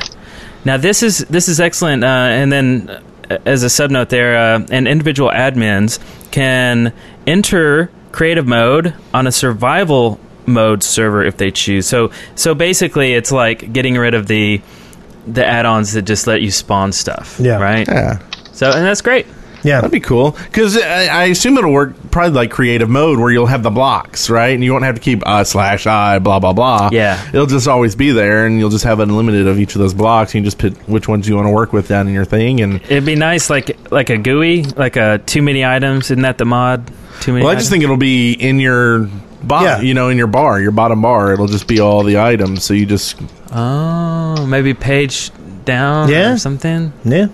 Now this is this is excellent. Uh, and then uh, as a sub note there, uh, and individual admins can enter creative mode on a survival mode server if they choose. So so basically, it's like getting rid of the the add-ons that just let you spawn stuff. Yeah. Right. Yeah. So and that's great. yeah. That'd be cool because I, I assume it'll work probably like creative mode where you'll have the blocks, right? And you won't have to keep uh, slash i blah blah blah. Yeah. it'll just always be there, and you'll just have unlimited of each of those blocks. And you just pick which ones you want to work with down in your thing. And It'd be nice, like like a GUI, like a too many items. Isn't that the mod? Too many. well, I just think it'll be in your bar, Yeah. you know, in your bar, your bottom bar. It'll just be all the items. So you just Oh, maybe page down Yeah. or something. Yeah.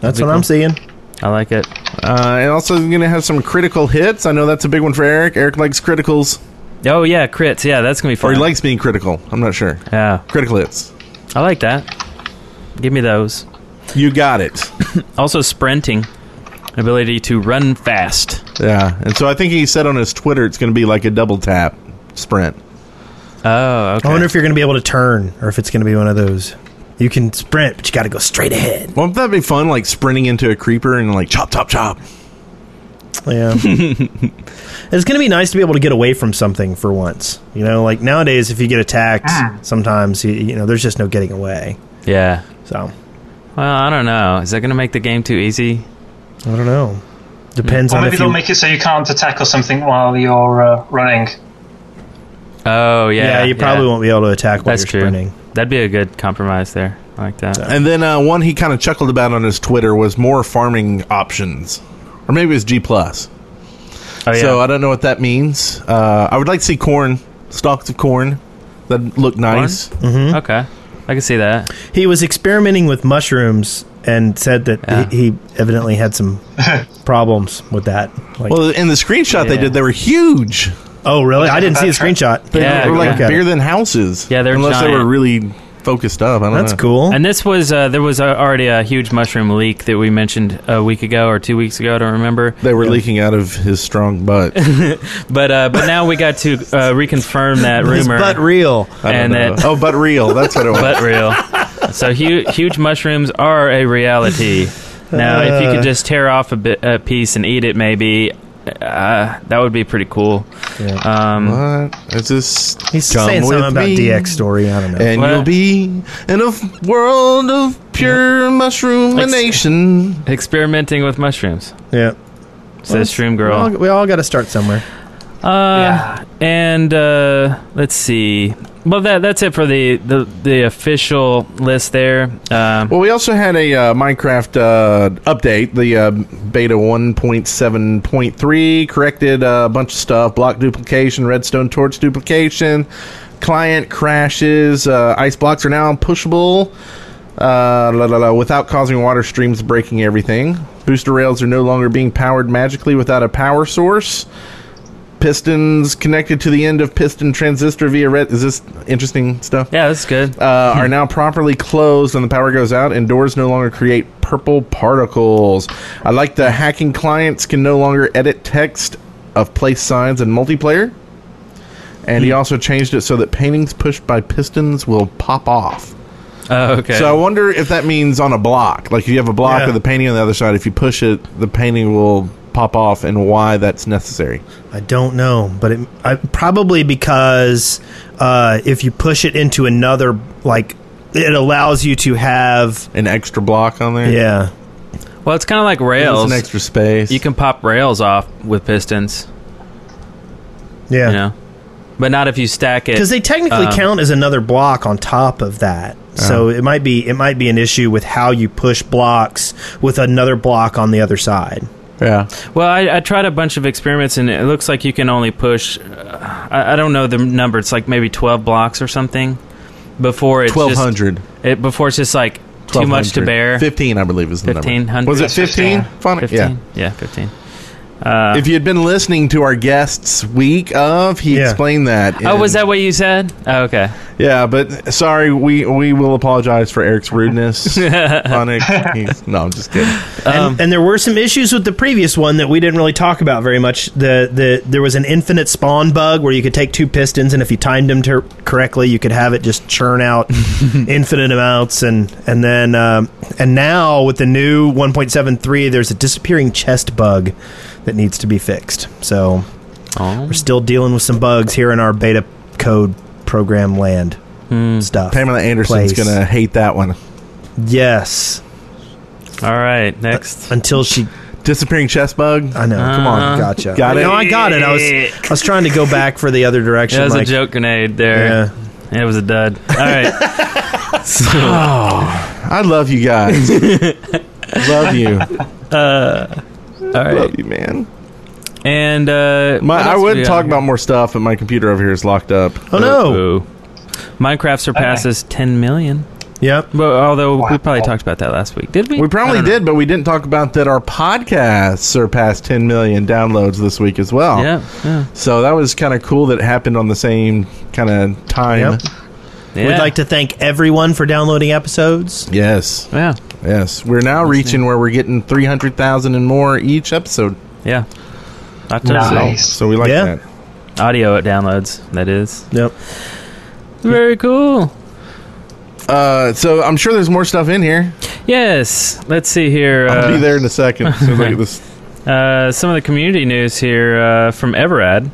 That's be what I'm seeing. I like it. uh, and also going to have some critical hits. I know that's a big one for Eric. Eric likes criticals, Oh yeah, crits. Yeah, that's gonna be fun. or he likes being critical. I'm not sure. yeah, Critical hits. I like that. Give me those. You got it. Also, sprinting, ability to run fast. Yeah, and so I think he said on his Twitter it's going to be like a double tap sprint. Oh, okay. I wonder if you're going to be able to turn, or if it's going to be one of those. You can sprint, but you got to go straight ahead. Won't that be fun? Like sprinting into a creeper and like chop, chop, chop. Yeah. it's going to be nice to be able to get away from something for once. You know, like nowadays, if you get attacked, ah. sometimes you, you know there's just no getting away. yeah. So Well, I don't know. Is that gonna make the game too easy? I don't know. Depends Or on maybe if they'll you. make it so you can't attack or something while you're uh, running. Oh yeah. yeah, you probably won't be able to attack while That's you're true. sprinting. That'd be a good compromise there. I like that. And then uh, one he kind of chuckled about on his Twitter was more farming options, or maybe it was G plus. Oh yeah. So I don't know what that means. Uh, I would like to see corn, stalks of corn that look nice. okay. I can see that. He was experimenting with mushrooms and said that Yeah. he, he evidently had some problems with that. Like, Well, in the screenshot they did, they were huge. oh, really? I didn't see the That's right. screenshot. They Yeah, were like okay. bigger than houses. Yeah, they're unless they were really focused up. I don't That's know. cool. And this was uh, there was uh, already a huge mushroom leak that we mentioned a week ago or two weeks ago. I don't remember. They were leaking out of his strong butt. But uh, but now we got to uh, reconfirm that His rumor. butt real. I don't And know. that- oh, but real. That's what it was. But real. So hu- huge mushrooms are a reality. Now, if you could just tear off a, bit, a piece and eat it, maybe uh, that would be pretty cool. Um, what? Is this? He's Come saying something with about me, DX story. I don't know. And What? you'll be in a f- world of pure mushroomation. experimenting with mushrooms. yeah. Says Shroom We Girl. we all got to start somewhere. Uh, and uh, let's see. Well, that that's it for the the, the official list there. Um, Well, we also had a uh, Minecraft uh, update. The uh, beta 1.7.3 corrected a bunch of stuff: block duplication, redstone torch duplication, client crashes. Uh, ice blocks are now pushable uh, la, la, la, without causing water streams breaking everything. Booster rails are no longer being powered magically without a power source. Pistons connected to the end of piston transistor via red. Is this interesting stuff? yeah, that's good. uh, are now properly closed when the power goes out, and doors no longer create purple particles. I like the hacking clients can no longer edit text of place signs in multiplayer. And he also changed it so that paintings pushed by pistons will pop off. Oh, okay. So I wonder if that means on a block. Like if you have a block Yeah. with the painting on the other side, if you push it, the painting will pop off, and why that's necessary. I don't know, but it I, probably because uh, if you push it into another, like, it allows you to have. An extra block on there. Yeah. well, it's kind of like It's rails. an extra space. you can pop rails off with pistons, Yeah. you know, but not if you stack it. because they technically Um, count as another block on top of that. So it might be it might be an issue with how you push blocks with another block on the other side. Yeah. Well, I, I tried a bunch of experiments, and it looks like you can only push. Uh, I, I don't know the number. It's like maybe twelve blocks or something before it's Twelve just- It before it's just like too much to bear. 15, I believe, is the number. 1500? Was it That's 15? 15. Fun. Fifteen. Yeah. Yeah, fifteen. Uh, If you had been listening to our guests week of, he Yeah. explained that. oh, was that what you said? Oh, okay. Yeah, but sorry, we we will apologize for Eric's rudeness. Phonic. He's, no, I'm just kidding. And, and there were some issues with the previous one that we didn't really talk about very much. The the there was an infinite spawn bug where you could take two pistons and if you timed them ter- correctly, you could have it just churn out infinite amounts. And and then um, and now with the new 1.73, there's a disappearing chest bug that needs to be fixed. So Oh. we're still dealing with some bugs here in our beta code program land hmm. stuff. Pamela Anderson's Place. gonna hate that one. Yes, All right. Next. Uh, until she Disappearing chest bug. I know. Come on, Uh, gotcha. got it? No, I got it. I was I was trying to go back for the other direction. That was like, a joke grenade there. Yeah. And it was a dud. All right. so I love you guys. love you. Uh, All right. Love you, man. And uh, My, I would got talk about more stuff, but my computer over here is locked up. Oh no. Ooh. Minecraft surpasses 10 million. Yep. Well, although we probably talked about that last week, did we? We I probably don't know. did, but we didn't talk about that our podcast surpassed 10 million downloads this week as well. Yeah, yeah. So that was kind of cool that it happened on the same kind of time. Yep. yeah. We'd like to thank everyone for downloading episodes. Yes. Yeah, Yes. We're now reaching where we're getting 300,000 and more each episode. yeah. Not to Nice. So we like Yeah. that. audio downloads. That is Yep. very cool. Uh, so I'm sure there's more stuff in here. Yes. Let's see here. I'll uh, be there in a second. So look at this. Uh, some of the community news here uh, from Everad.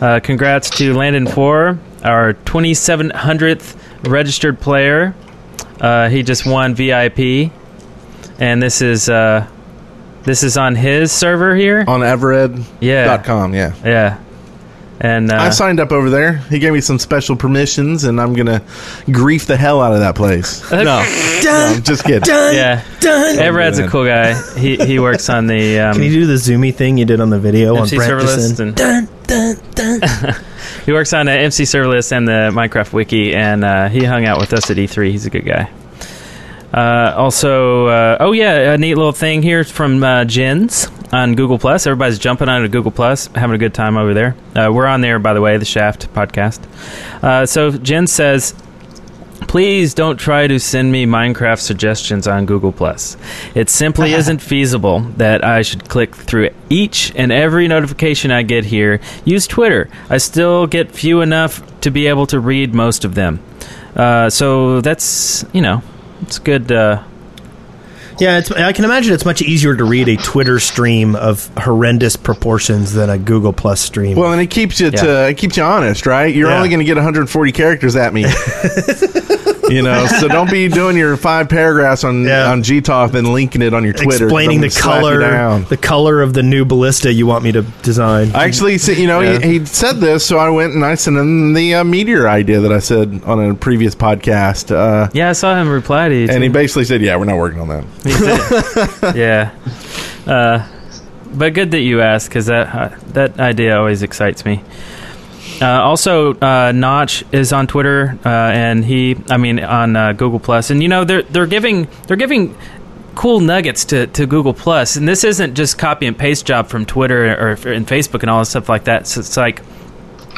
Uh, congrats to Landon Four, our 2700th registered player. Uh, he just won VIP, and this is uh, this is on his server here. On Evered.com, Yeah, yeah. yeah. And uh, I signed up over there. He gave me some special permissions, and I'm gonna grief the hell out of that place. no, no, just kidding. Done. yeah, Done. Everad's a cool guy. He he works on the um, Can you do the zoomy thing you did on the video on MC Brent serverless and- Dun, dun, dun. He works on uh, MC Serverless and the Minecraft Wiki, and uh, he hung out with us at E3. He's a good guy. Uh, also, uh, oh yeah, a neat little thing here from uh, Jens on Google Plus. Everybody's jumping onto Google Plus, having a good time over there. Uh, we're on there, by the way, the Shaft podcast. Uh, so Jen says, Please don't try to send me Minecraft suggestions on Google Plus. It simply isn't feasible that I should click through each and every notification I get here. Use Twitter. I still get few enough to be able to read most of them. Uh, so that's you know, it's good. Uh, Yeah, it's, I can imagine it's much easier to read a Twitter stream of horrendous proportions than a Google Plus stream. Well, and it keeps you to, it keeps you honest, right? You're Yeah. only going to get 140 characters at me. you know, so don't be doing your five paragraphs on Yeah. on GTOF and linking it on your Twitter. explaining the gonna slap you color, the color of the new ballista you want me to design. I actually, you know, Yeah. he, he said this, so I went and I sent him the uh, meteor idea that I said on a previous podcast, uh, Yeah, I saw him reply to you. and he basically said, "Yeah, we're not working on that." Yeah. Uh, but good that you asked because that uh, that idea always excites me. Uh, also, uh, Notch is on Twitter, uh, and he, I mean, on uh, Google Plus, and you know they're they're giving they're giving cool nuggets to, to Google Plus, and this isn't just copy and paste job from Twitter or, or and Facebook and all this stuff like that. So it's like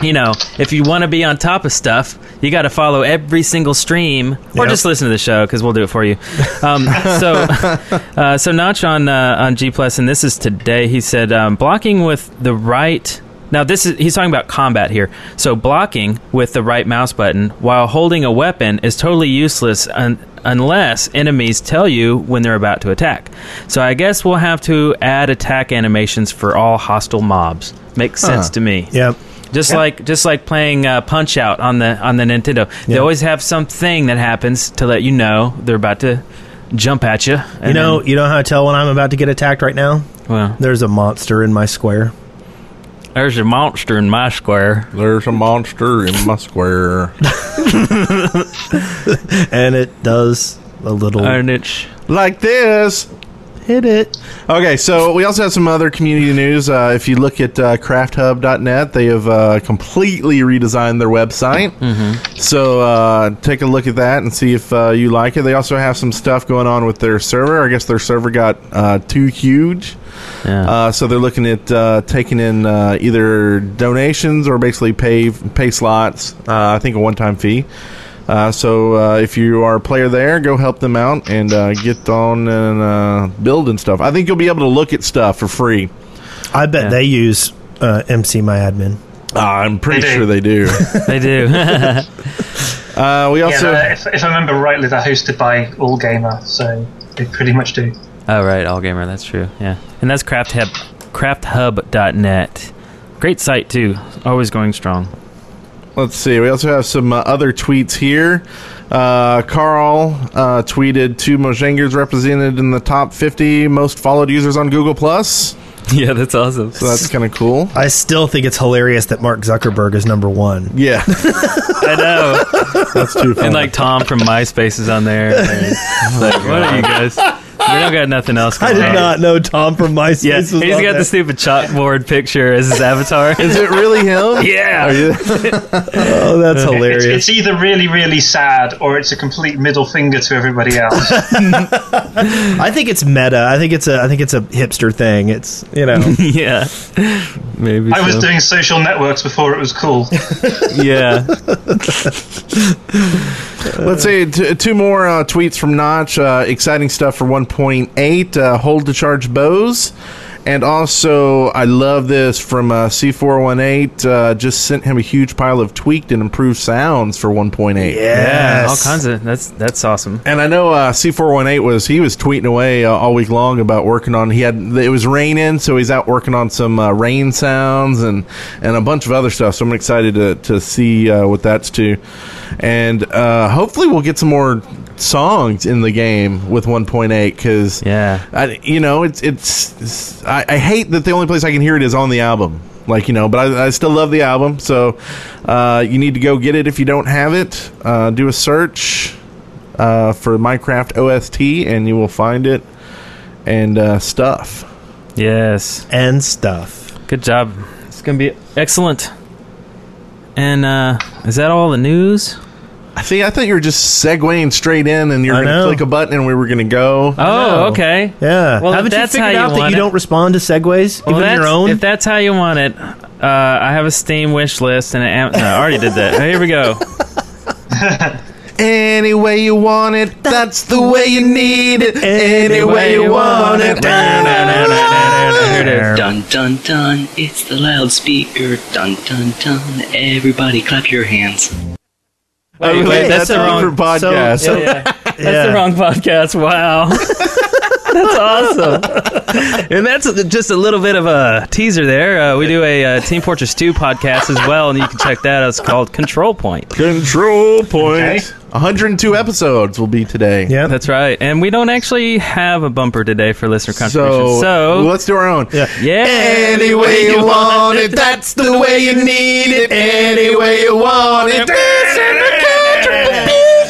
you know, if you want to be on top of stuff, you got to follow every single stream, or Yep. just listen to the show because we'll do it for you. Um, so, uh, so Notch on uh, on G Plus, and this is today. He said um, blocking with the right. Now this is he's talking about combat here. So blocking with the right mouse button while holding a weapon is totally useless un- unless enemies tell you when they're about to attack. So I guess we'll have to add attack animations for all hostile mobs. Makes sense Huh. to me. Yep. Just like just like playing uh, Punch Out on the on the Nintendo, they Yeah. always have something that happens to let you know they're about to jump at you. You know, you know how I tell when I'm about to get attacked right now? well, There's a monster in my square. there's a monster in my square. There's a monster in my square. And it does a little And it's like this. Hit it. Okay, so we also have some other community news. Uh, if you look at uh, crafthub.net, they have uh, completely redesigned their website. Mm-hmm. So uh, take a look at that and see if uh, you like it. They also have some stuff going on with their server. I guess their server got uh, too huge. yeah. Uh, so they're looking at uh, taking in uh, either donations or basically pay pay slots. Uh, I think a one time fee. Uh, so uh, if you are a player there, go help them out and uh, get on and uh, build and stuff. I think you'll be able to look at stuff for free. I bet Yeah. they use uh, McMyAdmin. Uh, I'm pretty They sure they do. they do. uh, we also they're- if, if I remember rightly, they're hosted by All Gamer, so they pretty much do. oh right, All Gamer. That's true. Yeah, and that's Craft Hub, CraftHub.net. Great site too. Always going strong. Let's see. We also have some uh, other tweets here. Uh, Carl uh, tweeted two Mojangers represented in the top 50 most followed users on Google Plus. Yeah, that's awesome. So that's kind of cool. I still think it's hilarious that Mark Zuckerberg is number one. Yeah, I know. that's too funny. And like Tom from MySpace is on there. It's like, what are you guys? We don't got nothing else. I did on. not know Tom from MySpace. Yeah, was he's on got there. the stupid chalkboard picture as his avatar. Is it really him? yeah. Are you- Oh, that's It's, hilarious. it's either really, really sad or it's a complete middle finger to everybody else. I think it's meta. I think it's a. I think it's a hipster thing. It's you know. yeah. Maybe. I was doing social networks before it was cool. Yeah. Let's say t- two more uh, tweets from Notch. Uh, exciting stuff for 1.8. Uh, hold to charge bows. And also, I love this from uh, C418. Uh, just sent him a huge pile of tweaked and improved sounds for 1.8. Yeah. All kinds of. That's that's awesome. And I know uh, C418 was he was tweeting away uh, all week long about working on. He had it was raining, so he's out working on some uh, rain sounds and and a bunch of other stuff. So I'm excited to to see uh, what that's to, and uh, hopefully we'll get some more songs in the game with 1.8 because Yeah. I, you know it's it's, it's I, I hate that the only place I can hear it is on the album. Like you know, but I, I still love the album. So uh, you need to go get it if you don't have it. Uh, do a search uh, for Minecraft OST, and you will find it and uh, stuff. Yes. and stuff. Good job. It's gonna be excellent. And uh is that all the news? I think I thought you were just segueing straight in, and you're I going to know. click a button, and we were going to go. Oh, okay. Yeah. Well, if Haven't you that's how figured you out that want you it- don't respond to segues Well, even your own? If that's how you want it, uh, I have a Steam wish list and an Am- no, I already did that. Here we go. Any way you want it, that's the way you need it. Any way you want it. Dun dun dun, it's the loudspeaker. Dun dun dun, everybody clap your hands. Wait, wait, that's, the wrong podcast. so- Yeah, yeah. That's Yeah. the wrong podcast. Wow. That's awesome. and that's just a little bit of a teaser there. Uh, we do a uh, Team Fortress 2 podcast as well, and you can check that out. It's called Control Point. Control point. Okay. 102 episodes will be today. Yeah. That's right. And we don't actually have a bumper today for listener contributions. So, So, let's do our own. Yeah. yeah. Any way you want it, that's the way you need it. Any way you want it, that's in the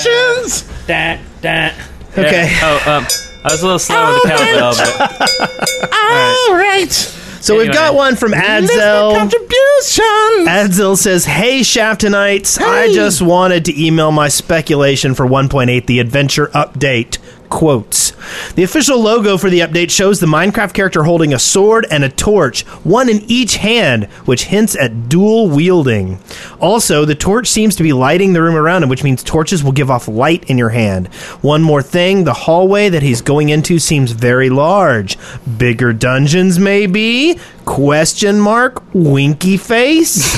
contributions. Da, da. Okay. Yeah. Oh, um, I was a little slow with the cowbell, but All right. So we've got one from Listener Adzel. contributions. Adzel says, "Hey Shaftonites, I just wanted to email my speculation for 1.8, the adventure update." Quotes. The official logo for the update shows the Minecraft character holding a sword and a torch, one in each hand, which hints at dual wielding. Also, the torch seems to be lighting the room around him, which means torches will give off light in your hand. One more thing, the hallway that he's going into seems very large. Bigger dungeons, maybe? Question mark? Winky face?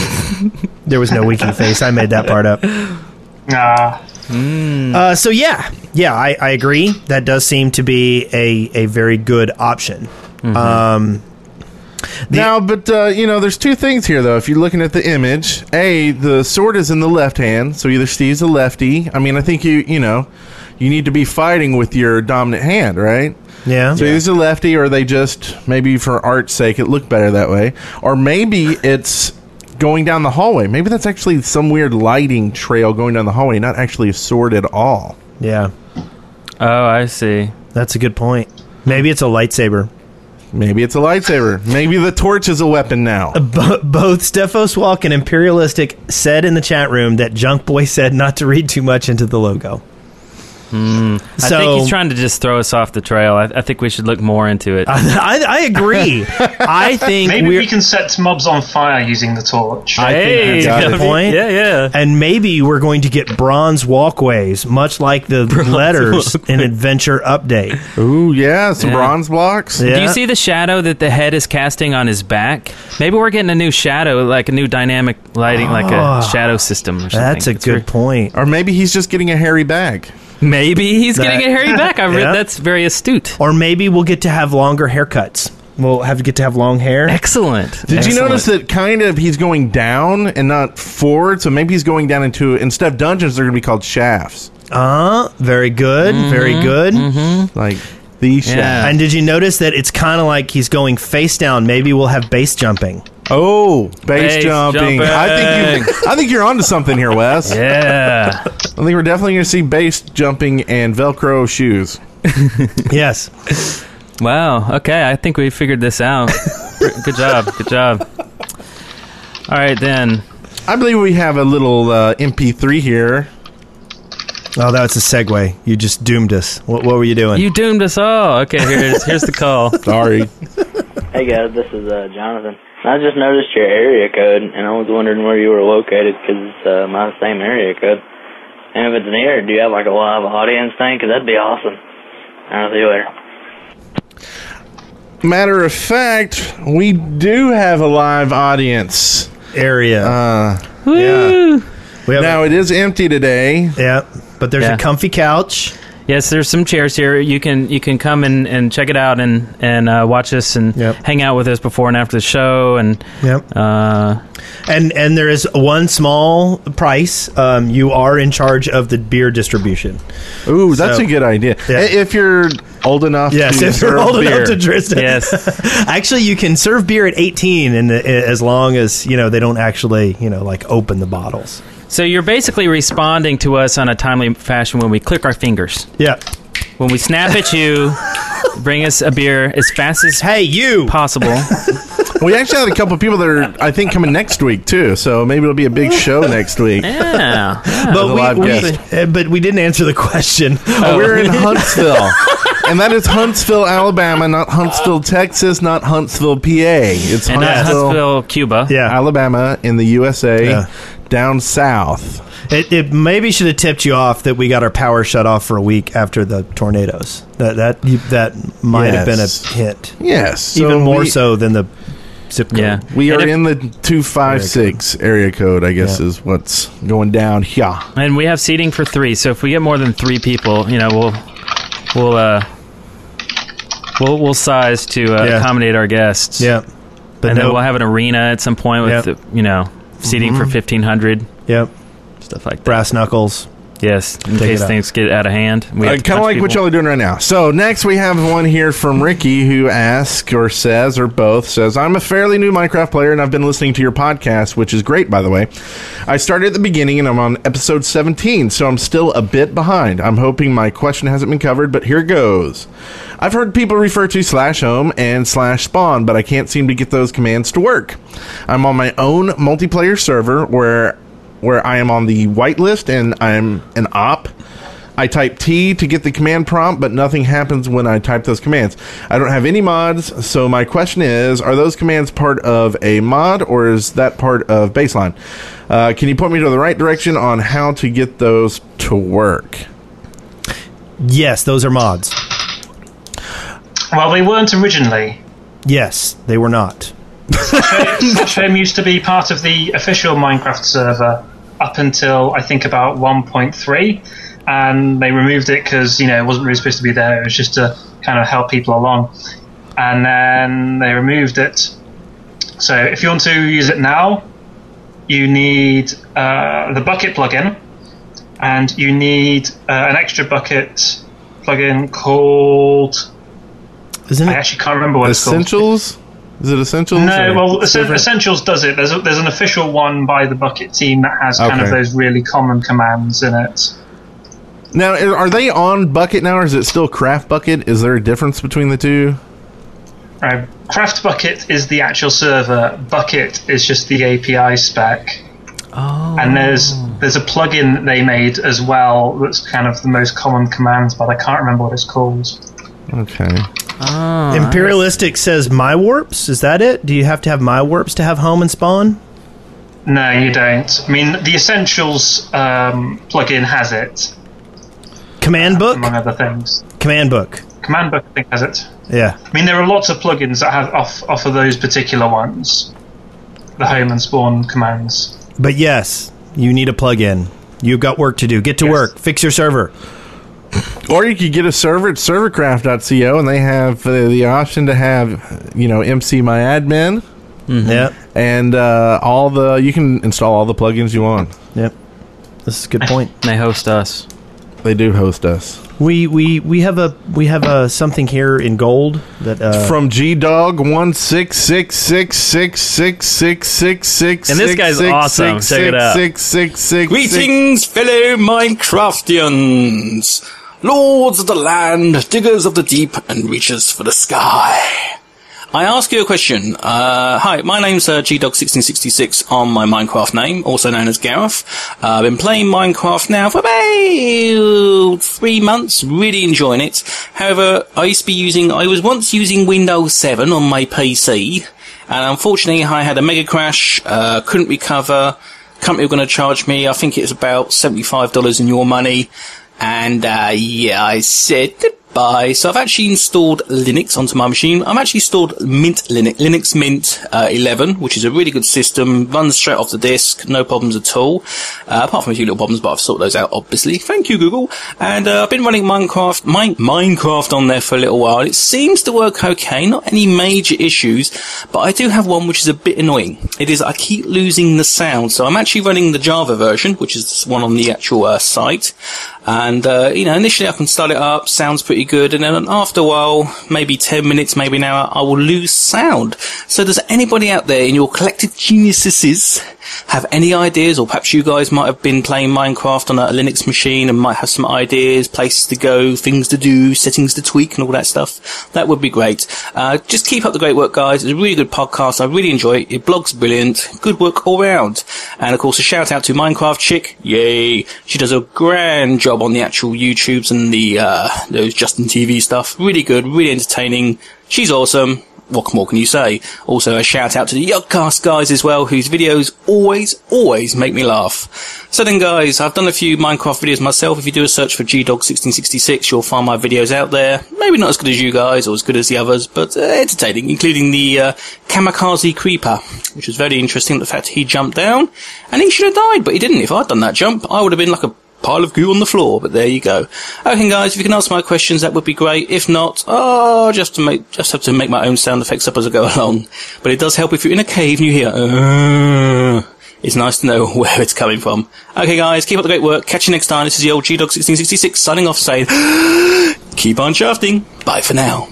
there was no winky face. I made that part up. Ah, Uh, so yeah, yeah, I, I agree. That does seem to be a, a very good option. Um, now, but uh, you know, there's two things here though. If you're looking at the image, a the sword is in the left hand, so either Steve's a lefty. I mean, I think you you know, you need to be fighting with your dominant hand, right? yeah. So he's a lefty, or they just maybe for art's sake it looked better that way, or maybe it's going down the hallway. Maybe that's actually some weird lighting trail going down the hallway, not actually a sword at all. yeah, oh, I see. that's a good point. Maybe it's a lightsaber. Maybe it's a lightsaber. Maybe the torch is a weapon now. Uh, bo- both Stephos Walk and Imperialistic said in the chat room that Junk Boy said not to read too much into the logo. Hmm. I So- think he's trying to just throw us off the trail. I, I think we should look more into it. I, I agree. I think maybe we're we can set mobs on fire using the torch. I think that's a good point. Yeah, yeah. and maybe we're going to get bronze walkways, much like the letters in Adventure Update. Ooh, yeah, some Yeah. bronze blocks. Yeah. Do you see the shadow that the head is casting on his back? Maybe we're getting a new shadow, like a new dynamic lighting, like a ah, shadow system or something. That's a It's good very- point. Or maybe he's just getting a hairy bag. Maybe he's That- getting a hairy back. I read Yeah. that's very astute. Or maybe we'll get to have longer haircuts. We'll have to get to have long hair. Excellent. Did you notice that kind of he's going down and not forward? So maybe he's going down into instead of dungeons, they're going to be called shafts. Uh, very good. Very good. Like the shaft. Yeah. And did you notice that it's kind of like he's going face down? Maybe we'll have base jumping. Oh, base, Base jumping. I think you I think you're onto something here, Wes. Yeah. I think we're definitely going to see base jumping and Velcro shoes. Yes. wow. Okay. I think we figured this out. good job. Good job. All right then. I believe we have a little uh, MP3 here. Oh, that was a segue. You just doomed us. What, what were you doing? You doomed us all. Okay. Here's here's the call. Sorry. Hey guys, this is uh, Jonathan. I just noticed your area code, and I was wondering where you were located because it's uh, my same area code. And if it's near, do you have like a live audience thing? Because that'd be awesome. I'll see you later. Matter of fact, we do have a live audience. Area. Uh, yeah. We have now it is empty today. yeah, but there's Yeah. a comfy couch. Yes, there's some chairs here. You can you can come and, and check it out and and uh, watch us and Yep. hang out with us before and after the show and Yep. uh, And and there is one small price. Um, you are in charge of the beer distribution. Ooh, that's So- a good idea. Yeah. If you're old enough Yes, to if you're old beer. enough to drink it. yes. Actually, you can serve beer at 18, and as long as you know they don't actually you know like open the bottles. So you're basically responding to us on a timely fashion when we click our fingers. Yeah. When we snap at you, bring us a beer as fast as Hey, you. possible. We actually had a couple of people that are, I think, coming next week too. So maybe it'll be a big show next week. Yeah. But a we, live we- guest. uh, but we didn't answer the question. Oh, we're in Huntsville, and that is Huntsville, Alabama, not Huntsville, Texas, not Huntsville, PA. It's And not Huntsville, Huntsville, Cuba. Yeah. Alabama, in the USA, Yeah. Down south. It, it maybe should have tipped you off that we got our power shut off for a week after the tornadoes. That that you- that might have been a Yes. hint, Yes, so even more we, so than the zip code. Yeah. We And are if- in the two five six area code. I guess Yeah. is what's going down here. And we have seating for three. So if we get more than three people, you know, we'll we'll uh We'll we'll size to uh, Yeah. accommodate our guests. Yep. But and no, then we'll have an arena at some point with Yep. the, you know seating for fifteen hundred yep. stuff like that. Brass knuckles. Yes, in Take case out. things get out of hand. We Uh, have to kind of punch like what people. y'all are doing right now. So next we have one here from Ricky who asks or says or both says, "I'm a fairly new Minecraft player and I've been listening to your podcast, which is great by the way. I started at the beginning and I'm on episode 17, so I'm still a bit behind. I'm hoping my question hasn't been covered, but here goes. I've heard people refer to slash home and slash spawn, but I can't seem to get those commands to work. I'm on my own multiplayer server where where I am on the whitelist and I'm an op. I type T to get the command prompt, but nothing happens when I type those commands. I don't have any mods, so my question is Are those commands part of a mod or is that part of baseline? Uh, can you point me to the right direction on how to get those to work? Yes, those are mods. Well, they weren't originally. Yes, they were not. Home used to be part of the official Minecraft server up until I think about 1.3, and they removed it because you know it wasn't really supposed to be there. It was just to kind of help people along, and then they removed it. So if you want to use it now, you need uh, the Bukkit plugin, and you need uh, an extra Bukkit plugin called. Isn't I actually can't remember what it's called. Essentials? Is it Essentials? No, well, different? Essentials does it. There's a, there's an official one by the Bukkit team that has kind of those really common commands in it. Now, are they on Bukkit now or is it still CraftBukkit? Is there a difference between the two? Uh, CraftBukkit is the actual server. Bukkit is just the API spec. Oh. And there's there's a plugin that they made as well that's kind of the most common commands, but I can't remember what it's called. Okay. Oh, Imperialistic says my warps. Is that it? Do you have to have my warps to have home and spawn? No, you don't. I mean, the Essentials um, plugin has it, Command book. among other things. Command book. Command Book, I think, has it. Yeah. I mean, there are lots of plugins that have off offer those particular ones, the home and spawn commands. But yes, you need a plug-in. You've got work to do. Get to Yes. work. Fix your server. Or you could get a server at servercraft.co and they have uh, the option to have, you know, McMyAdmin Yep. and uh, all the, you can install all the plugins you want. Yep. This is a good point. they host us. They do host us. We we we have a we have a something here in gold that uh, From G Dog one six six six six six six six six. And this guy's awesome. Check it out. Six six six. Greetings, fellow Minecraftians, lords of the land, diggers of the deep, and reachers for the sky. I ask you a question. Uh, hi, my name's uh, GDog1666 on my Minecraft name, also known as Gareth. Uh, I've been playing Minecraft now for about three months, really enjoying it. However, I used to be using, I was once using Windows 7 on my PC, and unfortunately I had a mega crash, uh, couldn't recover, company were going to charge me, I think it's about $75 in your money. And, uh, yeah, I said goodbye. So I've actually installed Linux onto my machine. I've actually installed Mint Linux, Linux Mint uh, 11, which is a really good system. Runs straight off the disk, no problems at all. Uh, apart from a few little problems, but I've sorted those out, obviously. Thank you, Google. And uh, I've been running Minecraft, Mine, Minecraft on there for a little while. It seems to work okay, not any major issues, but I do have one which is a bit annoying. It is I keep losing the sound. So I'm actually running the Java version, which is the one on the actual uh, site. And, uh, you know, initially I can start it up, sounds pretty good, and then after a while, maybe 10 minutes, maybe an hour, I will lose sound. So does anybody out there in your collective geniuses have any ideas, or perhaps you guys might have been playing Minecraft on a Linux machine and might have some ideas, places to go, things to do, settings to tweak, and all that stuff? That would be great. Uh, just keep up the great work, guys. It's a really good podcast. I really enjoy it. Your blog's brilliant. Good work all round. And of course, a shout out to Minecraft Chick. Yay. She does a grand job on the actual YouTubes and the, uh, those Justin TV stuff. Really good, really entertaining. She's awesome. What more can you say? Also, a shout out to the Yogcast guys as well, whose videos always, always make me laugh. So then, guys, I've done a few Minecraft videos myself. If you do a search for GDog1666, you'll find my videos out there. Maybe not as good as you guys or as good as the others, but uh, entertaining, including the uh, Kamikaze Creeper, which was very interesting. The fact he jumped down and he should have died, but he didn't. If I'd done that jump, I would have been like a pile of goo on the floor, but there you go. Okay, guys, if you can answer my questions, that would be great. If not, oh, just to make, just have to make my own sound effects up as I go along. But it does help if you're in a cave and you hear, uh, it's nice to know where it's coming from. Okay, guys, keep up the great work. Catch you next time. This is the old G-Dog1666 signing off saying, keep on shafting. Bye for now.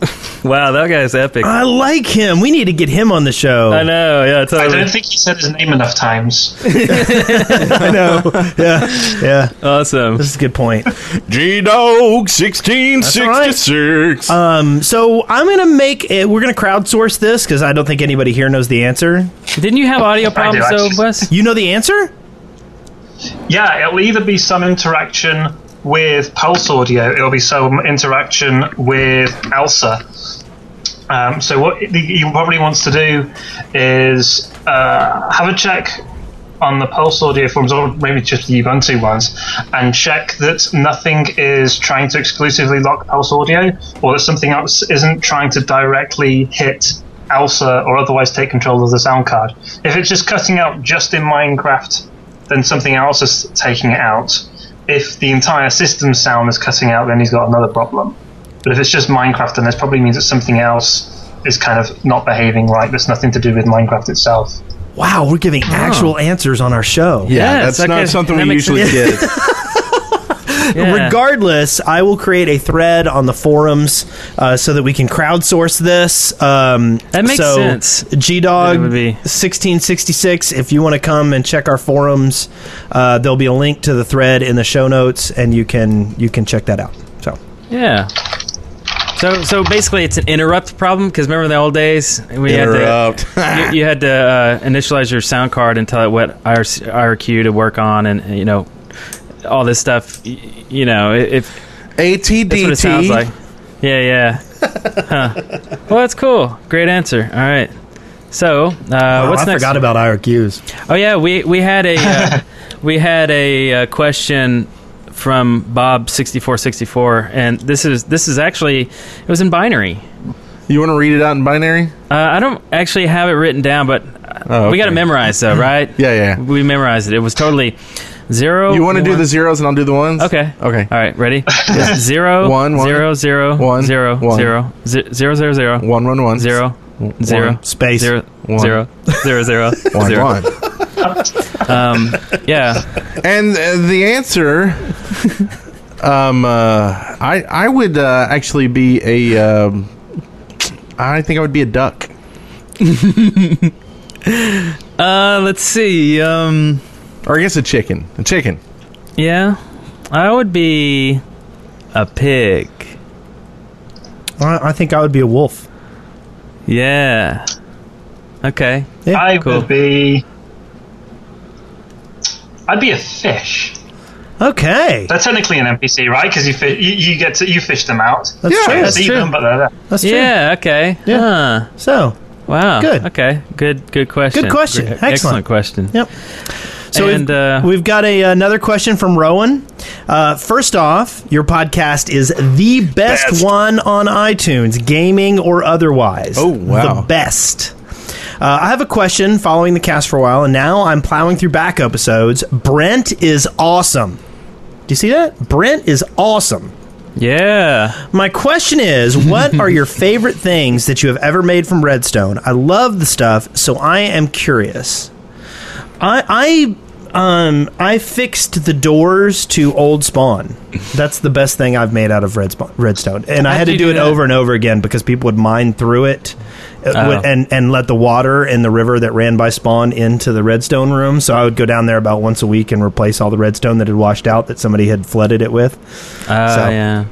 Wow, that guy's epic. I like him. We need to get him on the show. I know. Yeah, it's I totally. don't think he said his name enough times. I know. Yeah, yeah. Awesome. This is a good point. G Dog sixteen sixty six. Um, so I'm gonna make it. We're gonna crowdsource this because I don't think anybody here knows the answer. Didn't you have audio problems though. Wes? You know the answer? Yeah, it'll either be some interaction with Pulse Audio, it'll be some interaction with ALSA. Um, so what he probably wants to do is uh, have a check on the Pulse Audio forums, or maybe just the Ubuntu ones, and check that nothing is trying to exclusively lock Pulse Audio, or that something else isn't trying to directly hit ALSA or otherwise take control of the sound card. If it's just cutting out just in Minecraft, then something else is taking it out. If the entire system sound is cutting out, then he's got another problem. But if it's just Minecraft, then this probably means that something else is kind of not behaving right. That's nothing to do with Minecraft itself. Wow, we're giving actual answers on our show. yeah, Yes, that's okay. not something That we usually sense. get. Yeah. Regardless, I will create a thread on the forums uh, so that we can crowdsource this. Um, That makes so sense. G Dog it would be- 1666. If you want to come and check our forums, uh, there'll be a link to the thread in the show notes, and you can you can check that out. So Yeah. So, so basically, it's an interrupt problem because remember in the old days we Interrupt. had to you, you had to uh, initialize your sound card and tell it what IRC, IRQ to work on, and you know all this stuff. You know, if that's what it sounds like. ATDT. Yeah, yeah. huh. Well, that's cool. Great answer. All right. So, uh, Oh, what's I next? forgot about IRQs. Oh yeah, we we had a uh, we had a, uh question from Bob sixty four sixty four, and this is this is actually it was in binary. You want to read it out in binary? Uh, I don't actually have it written down, but uh, Oh, we got to memorize though, right? Yeah, yeah. We memorized it. It was totally zero. You want to do the zeros and I'll do the ones? Okay. Okay. All right. Ready? Zero, One, one. zero, zero, One, zero, one. zero, ze- zero, zero, zero, One, one, one. zero, zero, Space. zero, One. zero, zero, zero, One, zero. one. Um, yeah. And uh, the answer, um, uh, I I would uh, actually be a, um, I think I would be a duck. Uh, let's see. Um, Or I guess a chicken. A chicken. yeah, I would be a pig. I, I think I would be a wolf. Yeah. Okay. Yeah, I cool. would be. I'd be a fish. Okay, They're technically an NPC, right? Because you, fi- you you get to you fish them out. that's Yeah, true. You that's see true. them, but they're there. That's true. Yeah. Okay. Yeah. Huh. So, Wow. Good. Okay. Good. Good question. Good question. Great- Excellent. Excellent question. Yep. So And, we've, uh, we've got a, another question from Rowan. Uh, first off, your podcast is the best, Best. one on iTunes, gaming or otherwise. Oh, wow. The best. Uh, I have a question following the cast for a while, and now I'm plowing through back episodes. Brent is awesome. Do you see that? Brent is awesome. Yeah. My question is, what are your favorite things that you have ever made from Redstone? I love the stuff, so I am curious. I I um I fixed the doors to old spawn. That's the best thing I've made out of Redspawn, Redstone, and I How'd had to you do do it that? over and over again because people would mine through it. uh, Oh. would- And and let the water in the river that ran by spawn into the redstone room. So I would go down there about once a week and replace all the redstone that had washed out that somebody had flooded it with. Uh, So- Yeah.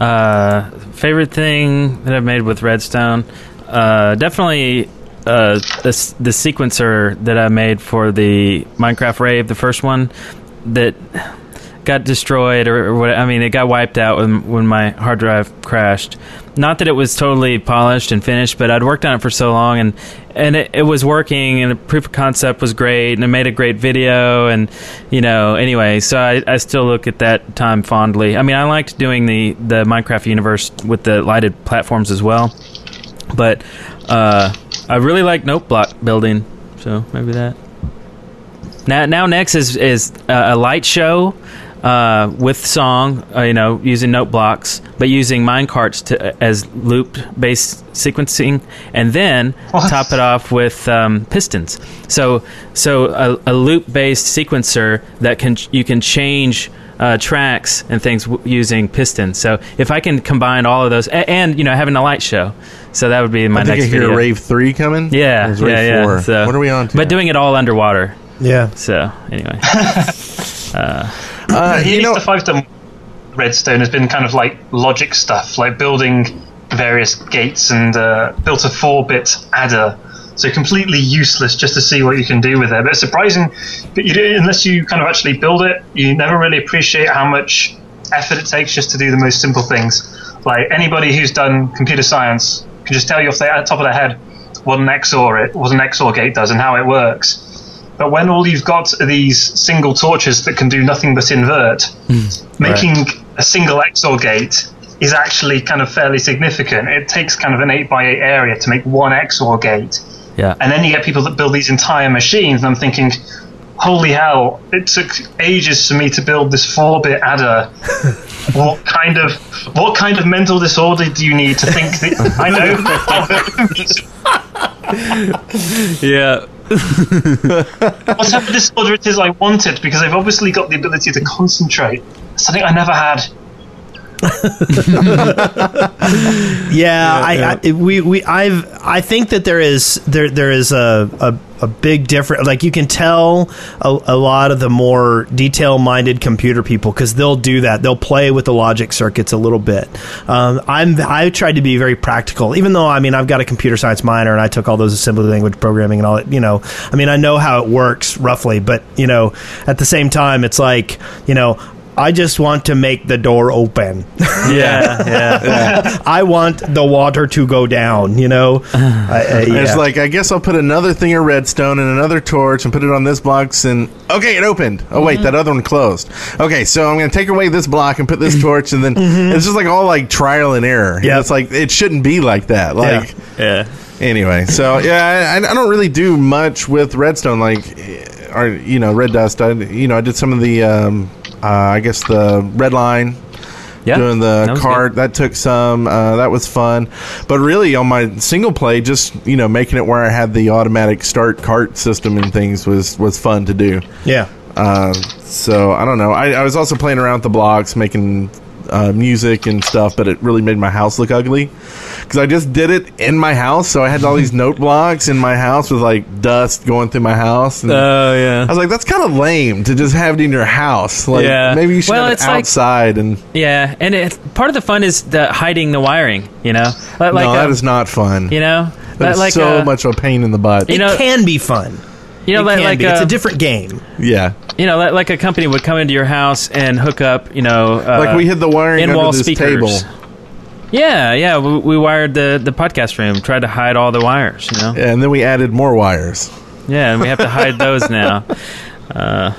Uh, favorite thing that I've made with Redstone, uh, definitely uh, the sequencer that I made for the Minecraft Rave, the first one that got destroyed or, or what I mean, it got wiped out when when my hard drive crashed. Not that it was totally polished and finished, but I'd worked on it for so long and and it, it was working and the proof of concept was great and it made a great video and you know anyway so I, I still look at that time fondly i mean i liked doing the the minecraft universe with the lighted platforms as well but uh, i really like note block building so maybe that Now, now next is is uh, a light show uh, with song, uh, you know, using note blocks, but using minecarts to as loop based sequencing, and then What? top it off with um, pistons. So, so a, a loop based sequencer that can you can change. Uh, tracks and things w- using pistons. So if I can combine all of those, a- and you know, having a light show, so that would be my I think next I hear video. Rave Three coming. Yeah, Or is Rave yeah, yeah. Four? So, what are we on? To But doing it all underwater. Yeah. So anyway, uh, the you know, stuff I've done Redstone has been kind of like logic stuff, like building various gates and uh, built a four-bit adder. So completely useless just to see what you can do with it. But it's surprising, but you do, unless you kind of actually build it, you never really appreciate how much effort it takes just to do the most simple things. Like anybody who's done computer science can just tell you off the top of their head what an XOR it, what an XOR gate does and how it works. But when all you've got are these single torches that can do nothing but invert, hmm. making a single XOR gate is actually kind of fairly significant. It takes kind of an 8 by 8 area to make one XOR gate. Yeah. And then you get people that build these entire machines, and I'm thinking, holy hell, it took ages for me to build this 4 bit adder. what kind of what kind of mental disorder do you need to think that I know yeah. whatever disorder it is I wanted because I've obviously got the ability to concentrate. Something I never had. Yeah, I, I we we I've I think that there is there there is a a, a big difference. Like you can tell a, a lot of the more detail minded computer people because they'll do that. They'll play with the logic circuits a little bit. Um, I'm I tried to be very practical, even though I mean I've got a computer science minor and I took all those assembly language programming and all that. You know, I mean I know how it works roughly, but you know at the same time it's like you know. I just want to make the door open. Yeah. Yeah. I want the water to go down. You know, I, I, It's like I guess I'll put another thing of redstone and another torch and put it on this box and okay, it opened. Oh wait, that other one closed. Okay, so I'm gonna take away this block and put this torch and then it's just like all like trial and error. Yeah, it's like it shouldn't be like that. Like yeah. anyway, so yeah, I, I don't really do much with redstone. Like, eh, or you know, red dust. I you know I did some of the um, I guess the red line Yeah. doing the That was cart. That took some. Uh, that was fun. But really, on my single play, just you know, making it where I had the automatic start cart system and things was was fun to do. yeah. Uh, so I don't know. I, I was also playing around with the blocks, making uh, music and stuff, but it really made my house look ugly because I just did it in my house. So I had all these note blocks in my house with like dust going through my house. And Oh yeah. I was like, that's kind of lame to just have it in your house. Like, Yeah. maybe you should Well, have it it's like- outside. and Yeah, and it, part of the fun is the hiding the wiring. You know, like, like no, that um, is not fun. you know, That's like so uh, much of a pain in the butt. You it can be fun. You know, it like, can like be. it's uh, a different game. yeah. you know, like, like a company would come into your house and hook up. You know, uh, Like we hid the wiring in-wall this speakers. table. Yeah, yeah. We, we wired the the podcast room. Tried to hide all the wires. You know. Yeah, and then we added more wires. Yeah, and we have to hide those now. Uh,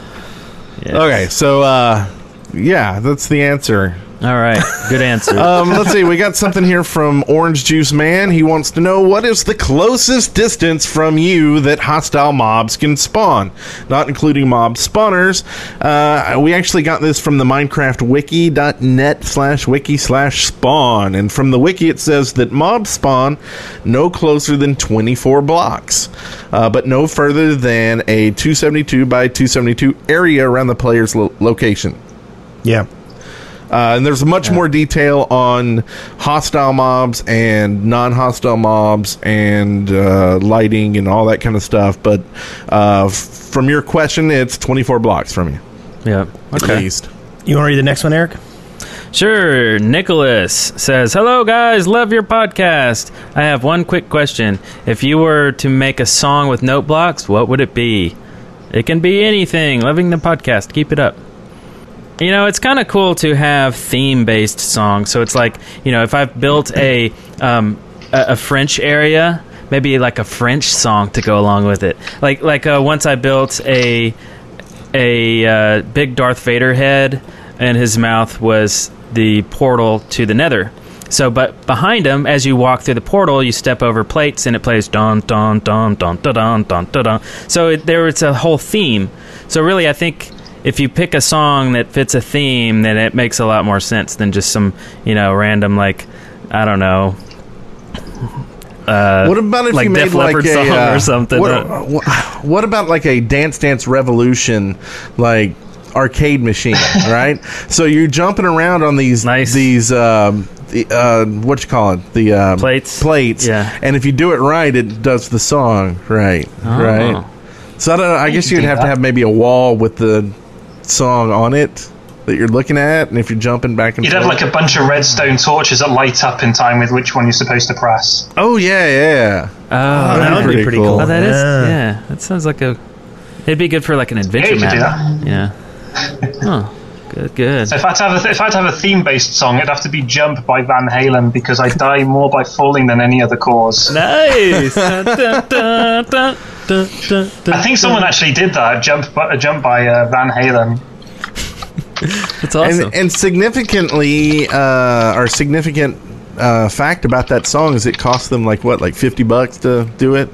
yeah. Okay, so uh, yeah, that's the answer. All right. Good answer. Um, let's see. We got something here from Orange Juice Man. He wants to know what is the closest distance from you that hostile mobs can spawn, not including mob spawners. Uh, we actually got this from the MinecraftWiki.net slash wiki slash spawn, and from the wiki it says that mobs spawn no closer than 24 blocks, uh, but no further than a 272 by 272 area around the player's lo- location. Yeah. Uh, and there's much more detail on hostile mobs and non-hostile mobs and uh, lighting and all that kind of stuff. But uh, f- from your question, it's 24 blocks from you, yeah. at Okay. least. You want to read the next one, Eric? Sure. Nicholas says, Hello, guys. Love your podcast. I have one quick question. If you were to make a song with note blocks, what would it be? It can be anything. Loving the podcast. Keep it up. You know, it's kind of cool to have theme-based songs. So it's like, you know, if I've built a um, a, a French area, maybe like a French song to go along with it. Like like uh, once I built a a uh, big Darth Vader head, and his mouth was the portal to the Nether. So, but behind him, as you walk through the portal, you step over plates and it plays don don don don don don don. don. So it, there, it's a whole theme. So really, I think if you pick a song that fits a theme, then it makes a lot more sense than just some you know random like I don't know. Uh, What about if like you made Def like Leppard a song uh, or something? What, Uh, what, what about like a Dance Dance Revolution, like arcade machine, right? so you're jumping around on these Nice. these um, the, uh, what you call it the um, Plates? plates, Yeah. And if you do it right, it does the song right, Oh. right. So I don't know. I guess you'd do have to have maybe a wall with the song on it that you're looking at, and if you're jumping back and You'd have like a bunch of redstone torches that light up in time with which one you're supposed to press. oh yeah, yeah. Oh, oh, that would be pretty pretty cool. cool. Oh, that is Yeah. yeah. That sounds like a. It'd be good for like an adventure you could do map. Yeah. Oh, good, good. So if I had to have a, if I had to have a theme based song, it'd have to be "Jump" by Van Halen because I die more by falling than any other cause. Nice. Dun, dun, dun, I think someone actually did that. Jump, by, jump by uh, Van Halen. That's awesome. And, and significantly, uh, our significant uh, fact about that song is it cost them like what, like fifty bucks to do it?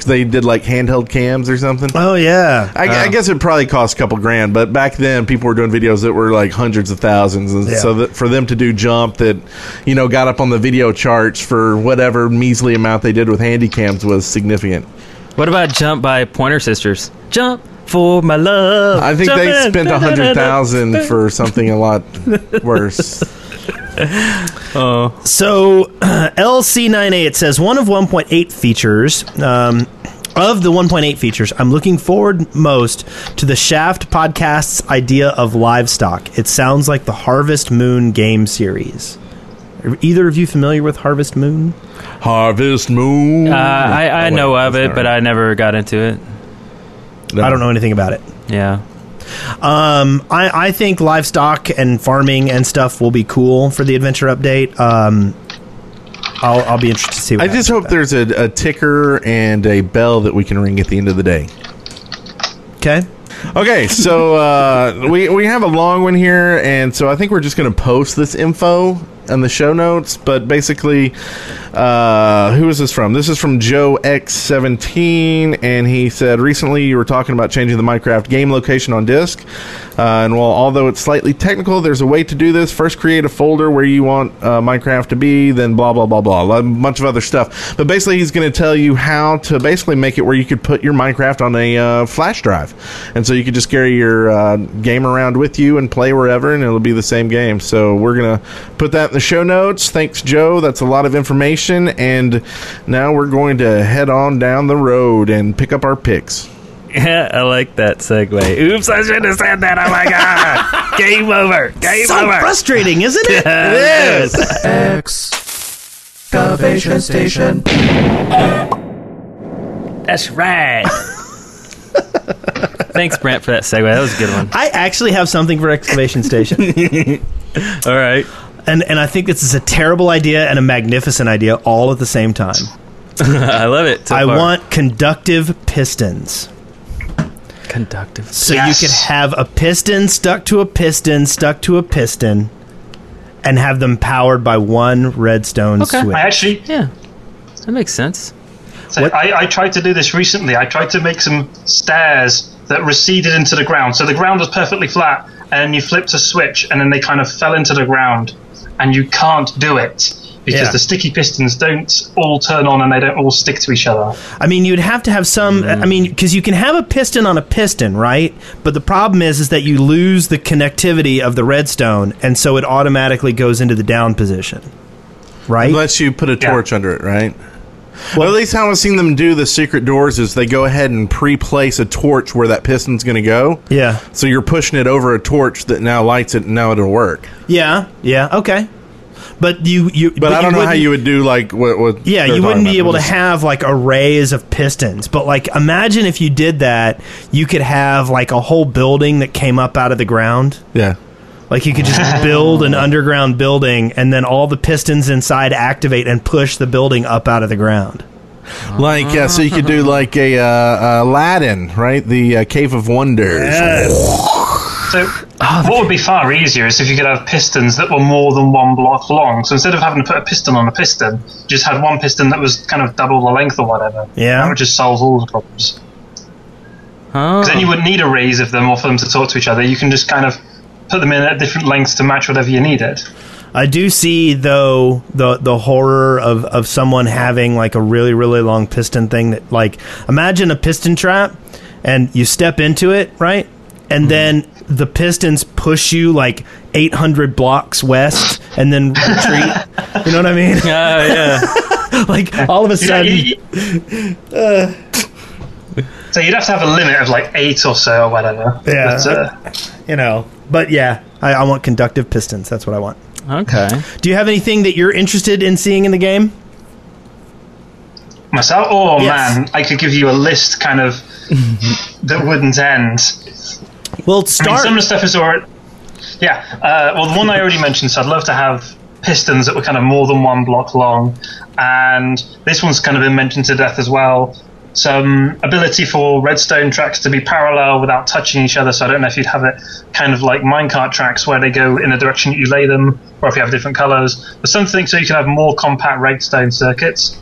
Because they did like handheld cams or something. Oh yeah. I, I uh. guess it probably cost a couple grand, but back then people were doing videos that were like hundreds of thousands, and Yeah. so that for them to do jump that, you know, got up on the video charts for whatever measly amount they did with handy cams was significant. what about Jump by Pointer Sisters? Jump for my love. I think Jump they in. spent a hundred thousand for something a lot worse. So LC98 says one of 1.8 features. Um, of the 1.8 features, I'm looking forward most to the Shaft podcast's idea of livestock. It sounds like the Harvest Moon game series. Are either of you familiar with Harvest Moon? Harvest Moon. Uh, I, I Oh, wait, know of it, not but. I never got into it. No. I don't know anything about it. Yeah. Um, I, I think livestock and farming and stuff will be cool for the adventure update. Um, I'll, I'll be interested to see. What I just hope there's a, a ticker and a bell that we can ring at the end of the day. okay. Okay, so uh, we we have a long one here, and so I think we're just going to post this info in the show notes. But basically, uh, who is this from? This is from Joe X17, and he said recently you were talking about changing the Minecraft game location on disk. Uh, and while although it's slightly technical, there's a way to do this. First, create a folder where you want uh, Minecraft to be, then blah blah blah blah, a bunch of other stuff. But basically, he's going to tell you how to basically make it where you could put your Minecraft on a uh, flash drive, and so you could just carry your uh, game around with you and play wherever, and it'll be the same game. So we're gonna put that in the show notes. Thanks, Joe. That's a lot of information, and now we're going to head on down the road and pick up our picks. Yeah, I like that segue. Oops, I should have said that. Oh my god. Game over. Game So over. frustrating, isn't it? it is. Excavation station. That's right. Thanks, Brent, for that segue. That was a good one. I actually have something for excavation station, All right. And and I think this is a terrible idea and a magnificent idea all at the same time. I love it. so I far. want conductive pistons. conductive. So Yes. you could have a piston stuck to a piston stuck to a piston and have them powered by one redstone Okay. switch. I actually, Yeah, that makes sense. so I, I tried to do this recently. I tried to make some stairs that receded into the ground. So the ground was perfectly flat, and you flipped a switch, and then they kind of fell into the ground, and you can't do it because Yeah. the sticky pistons don't all turn on and they don't all stick to each other. I mean, you'd have to have some. Mm. I mean, because you can have a piston on a piston, right? But the problem is, is that you lose the connectivity of the redstone, and so it automatically goes into the down position, right? Unless you put a Yeah. torch under it, right? Well, at least how I've seen them do the secret doors is they go ahead and pre-place a torch where that piston's going to go. yeah, So you're pushing it over a torch that now lights it, and now it'll work. yeah, yeah. Okay, but you you. But, I don't know how you would do like what. what Yeah, you wouldn't be able to have like arrays of pistons, but like imagine if you did that, you could have like a whole building that came up out of the ground. Yeah. Like you could just build an underground building and then all the pistons inside activate and push the building up out of the ground. Like yeah, so you could do like a uh, Aladdin, right? The uh, Cave of Wonders. So what would be far easier is if you could have pistons that were more than one block long. So instead of having to put a piston on a piston, you just had one piston that was kind of double the length or whatever. Yeah. That would just solve all the problems. Oh. Because then you wouldn't need a raise of them or for them to talk to each other. You can just kind of put them in at different lengths to match whatever you needed. I do see though the the horror of of someone having like a really really long piston thing that like imagine a piston trap and you step into it right and then the pistons push you like 800 blocks west and then retreat you know what I mean Uh, yeah. like all of a sudden you- you- so you'd have to have a limit of like eight or so or whatever. Yeah. But, uh, you know but yeah I, I want conductive pistons that's what I want Okay. do you have anything that you're interested in seeing in the game myself? Oh Yes. man, I could give you a list kind of that wouldn't end. well I mean, start some of the stuff is already. Yeah. Uh, well, the one I already mentioned, so I'd love to have pistons that were kind of more than one block long, and this one's kind of been mentioned to death as well. Some ability for redstone tracks to be parallel without touching each other. So I don't know if you'd have it kind of like minecart tracks where they go in the direction that you lay them, or if you have different colors. But something so you can have more compact redstone circuits.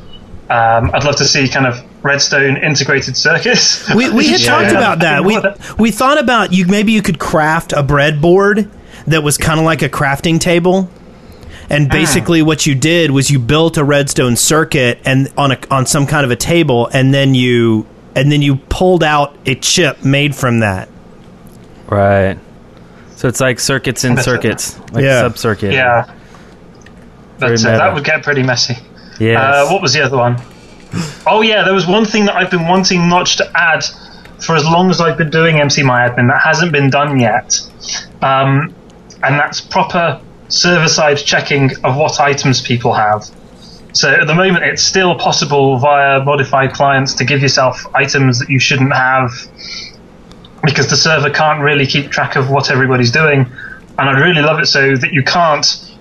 Um, I'd love to see kind of redstone integrated circuits. We, we had Yeah. talked about that. We we thought about you. Maybe you could craft a breadboard that was kind of like a crafting table, and basically what you did was you built a redstone circuit and on a on some kind of a table, and then you and then you pulled out a chip made from that. Right. So it's like circuits in circuits, like Yeah. sub circuit. Yeah. But uh, that would get pretty messy. Yes. Uh, what was the other one? Oh yeah, there was one thing that I've been wanting Notch to add for as long as I've been doing McMyAdmin that hasn't been done yet, um, and that's proper server-side checking of what items people have. So at the moment, it's still possible via modified clients to give yourself items that you shouldn't have because the server can't really keep track of what everybody's doing. And I'd really love it so that you can't,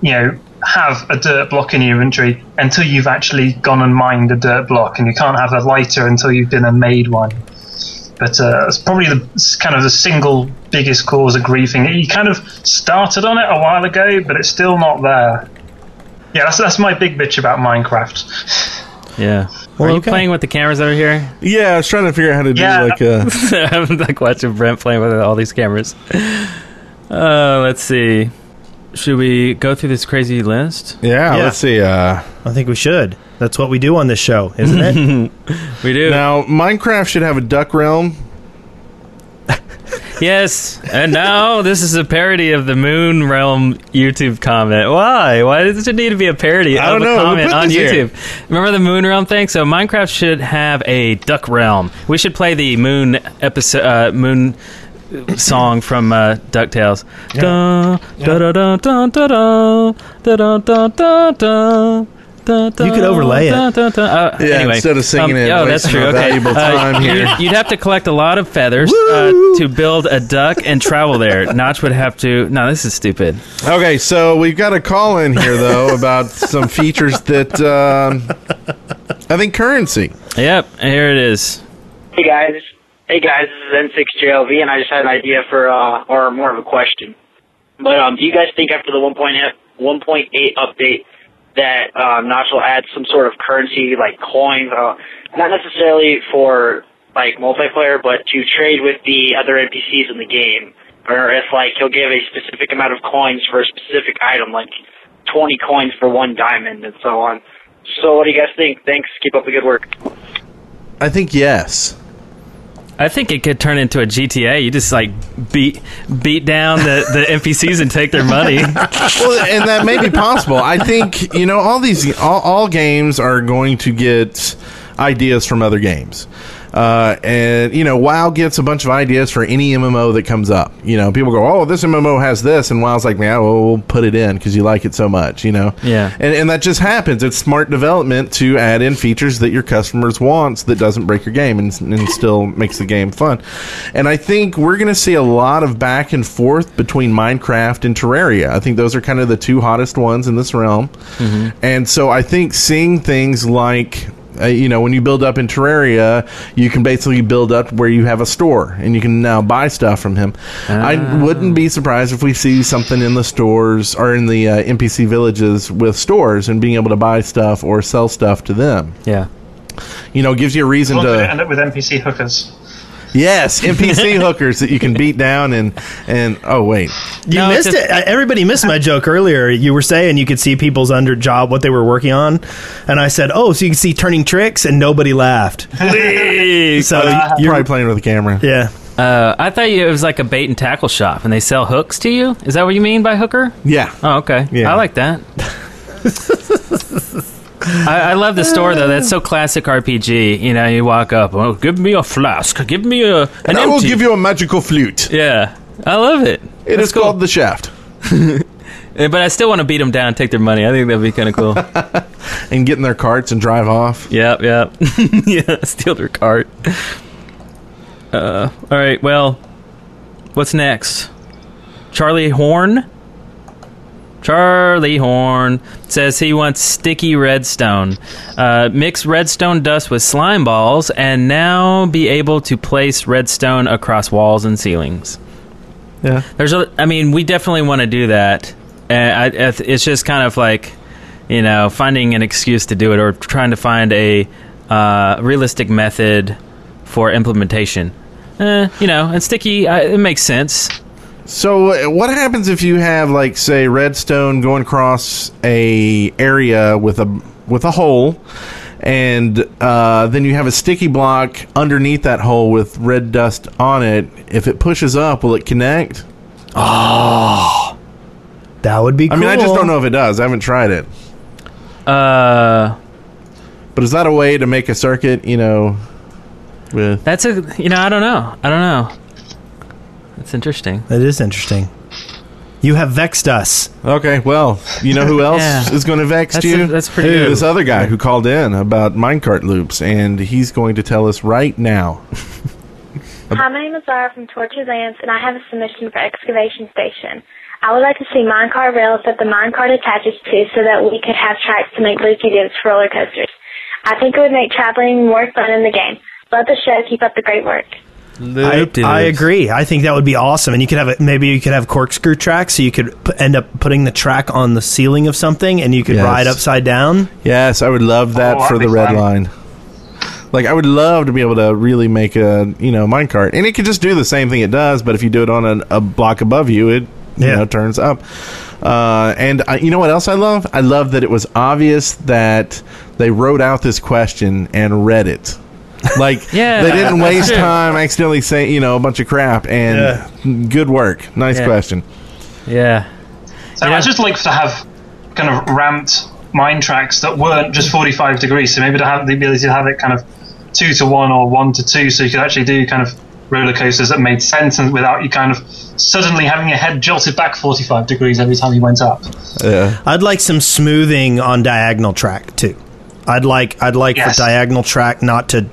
you know, have a dirt block in your inventory until you've actually gone and mined a dirt block, and you can't have a lighter until you've been and made one. But uh, it's probably the kind of the single biggest cause of griefing. You kind of started on it a while ago, but it's still not there. Yeah, that's that's my big bitch about Minecraft. yeah. Well, Are you okay. playing with the cameras over here? Yeah, I was trying to figure out how to do Yeah. like a. I'm like watching Brent playing with all these cameras. Uh, let's see. Should we go through this crazy list? Yeah, Yeah. let's see. Uh, I think we should. That's what we do on this show, isn't it? We do. now, Minecraft should have a duck realm. Yes. And now this is a parody of the Moon Realm YouTube comment. Why? Why does it need to be a parody I don't a know. Comment on this here? YouTube? Remember the Moon Realm thing? So Minecraft should have a Duck Realm. We should play the Moon episode, uh, Moon song from uh, Ducktales. Da, da, da, da, da, da, da, da, da, da, da. Da, da, You could overlay it. da, da, da. Uh, Yeah, anyway, instead of singing um, it, Oh, that's true. Okay, valuable Uh, here. you'd- You'd have to collect a lot of feathers uh, to build a duck and travel there. Notch would have to. No, this is stupid. Okay, so we've got a call in here though about some features that um, I think currency. Yep, here it is. Hey guys, hey guys, this is N6JLV, and I just had an idea for, uh, or more of a question. But um, do you guys think after the 1.8 1.8 update that um, Notch will add some sort of currency like coins, uh, not necessarily for like multiplayer, but to trade with the other NPCs in the game, or if like he'll give a specific amount of coins for a specific item, like 20 coins for one diamond and so on. So what do you guys think? Thanks. Keep up the good work. I think yes. I think it could turn into a GTA. You just like beat beat down the, the NPCs and take their money. well, and that may be possible. I think you know all these all, all games are going to get ideas from other games. Uh, and you know, WoW gets a bunch of ideas for any MMO that comes up. You know, people go, "Oh, this MMO has this," and WoW's like, "Man, well, we'll put it in because you like it so much." You know, Yeah. and and that just happens. It's smart development to add in features that your customers wants that doesn't break your game and, and still makes the game fun. And I think we're going to see a lot of back and forth between Minecraft and Terraria. I think those are kind of the two hottest ones in this realm. And so I think seeing things like Uh, you know, when you build up in Terraria, you can basically build up where you have a store, and you can now buy stuff from him. I wouldn't be surprised if we see something in the stores or in the uh, NPC villages with stores and being able to buy stuff or sell stuff to them. Yeah. You know, gives you a reason to end up with NPC hookers. Yes, NPC hookers that you can beat down and and oh wait, You No, missed just- it. Uh, Everybody missed my joke earlier. You were saying you could see people's under job what they were working on, and I said, "Oh, so you can see turning tricks," and nobody laughed. so you're you're probably playing with the camera. yeah. Uh, I thought you, it was like a bait and tackle shop, and they sell hooks to you. Is that what you mean by hooker? Yeah. Oh, okay. Yeah. I like that. I, I love the store though. That's so classic RPG. You know, you walk up, oh, give me a flask, give me a an And I will give you a magical flute. Yeah, I love it. It is called the shaft. But I still want to beat them down, take their money. I think that'd be kind of cool. And get in their carts and drive off. yep, yep. yeah, steal their cart. Uh, all right. Well, what's next? Charlie Horn. Charlie Horn says he wants sticky redstone. Uh, mix redstone dust with slime balls and now be able to place redstone across walls and ceilings. Yeah. There's a, I mean, we definitely want to do that. And I, I, it's just kind of like, you know, finding an excuse to do it or trying to find a uh, realistic method for implementation. Eh, you know, and sticky, uh, it makes sense. So uh, what happens if you have like say redstone going across a area with a with a hole and uh, then you have a sticky block underneath that hole with red dust on it. If it pushes up, will it connect? Oh, that would be. I mean, I just don't know if it does. I haven't tried it. Uh, But is that a way to make a circuit? You know, with that's a, you know, I don't know. I don't know. That's interesting. That is interesting. You have vexed us. okay. Well, you know who else Yeah. is going to vex That's you? a- that's pretty Who? good. This other guy who called in about minecart loops, and he's going to tell us right now. Hi, my name is Zara from Torture Lands, and I have a submission for excavation station. I would like to see minecart rails that the minecart attaches to so that we could have tracks to make loopy loops for roller coasters. I think it would make traveling more fun in the game. Love the show. Keep up the great work. I, I agree. I think that would be awesome, and you could have a, maybe you could have corkscrew tracks, so you could p- end up putting the track on the ceiling of something, and you could Yes. ride upside down. Yes, I would love that Oh, for the red fun. line. Like I would love to be able to really make a you know minecart, and it could just do the same thing it does, but if you do it on a, a block above you, it you Yeah. know turns up. Uh, and I, you know what else I love? I love that it was obvious that they wrote out this question and read it. Like Yeah, they didn't waste true. time accidentally saying you know a bunch of crap. And good work, nice Yeah. question. Yeah. So Yeah. I just like to have kind of ramped mine tracks that weren't just 45 degrees. So maybe to have the ability to have it kind of two to one or one to two, so you could actually do kind of roller coasters that made sense and without you kind of suddenly having your head jolted back 45 degrees every time you went up. Yeah. I'd like some smoothing on diagonal track too. I'd like I'd like Yes. for diagonal track not to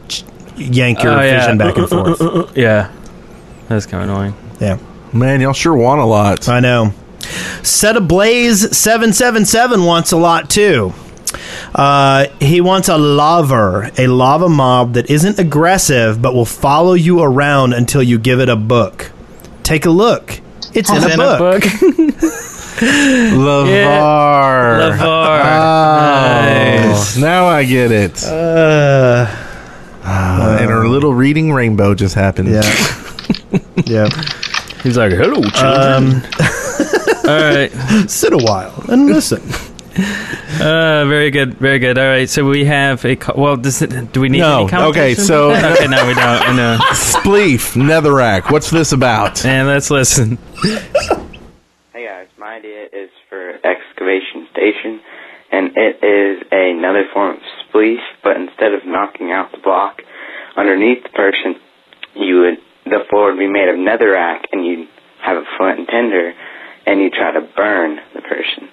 yank your Oh, yeah. vision back and uh, uh, uh, forth. Yeah. That's kind of annoying. Yeah, Man, y'all sure want a lot. I know. Set Ablaze seven seven seven wants a lot too. Uh, he wants a laver, a lava mob that isn't aggressive but will follow you around until you give it a book. Take a look. It's in, a, book. Lavar. Lavar. Oh, Nice. now I get it. Uh, and our little reading rainbow just happened. yeah. yeah. He's like, hello, children. Um, All right. sit a while and listen. Uh, very good, very good. All right, so we have a. Co- well, does it, do we need No, any okay, so- about okay, no, we don't. No. Spleef, Netherrack. What's this about? And let's listen. Hey guys, my idea is for station, and it is another form of spleef, but instead of knocking out the block underneath the person, you would the floor would be made of netherrack, and you'd have a flint and tinder, and you try to burn the person.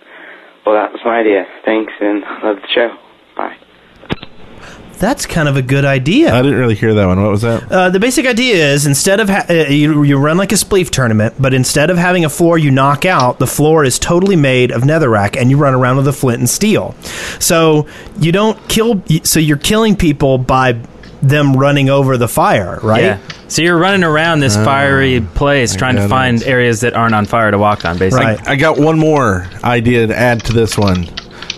Well, that was my idea. Thanks, and love the show. Bye. That's kind of a good idea. I didn't really hear that one. What was that? Uh, the basic idea is instead of ha- uh, you, you run like a spleef tournament, but instead of having a floor you knock out, the floor is totally made of netherrack, and you run around with a flint and steel. So you don't kill. So you're killing people by them running over the fire, right? Yeah. So you're running around this Oh, fiery place trying to find it. areas that aren't on fire to walk on, basically. I, I got one more idea to add to this one.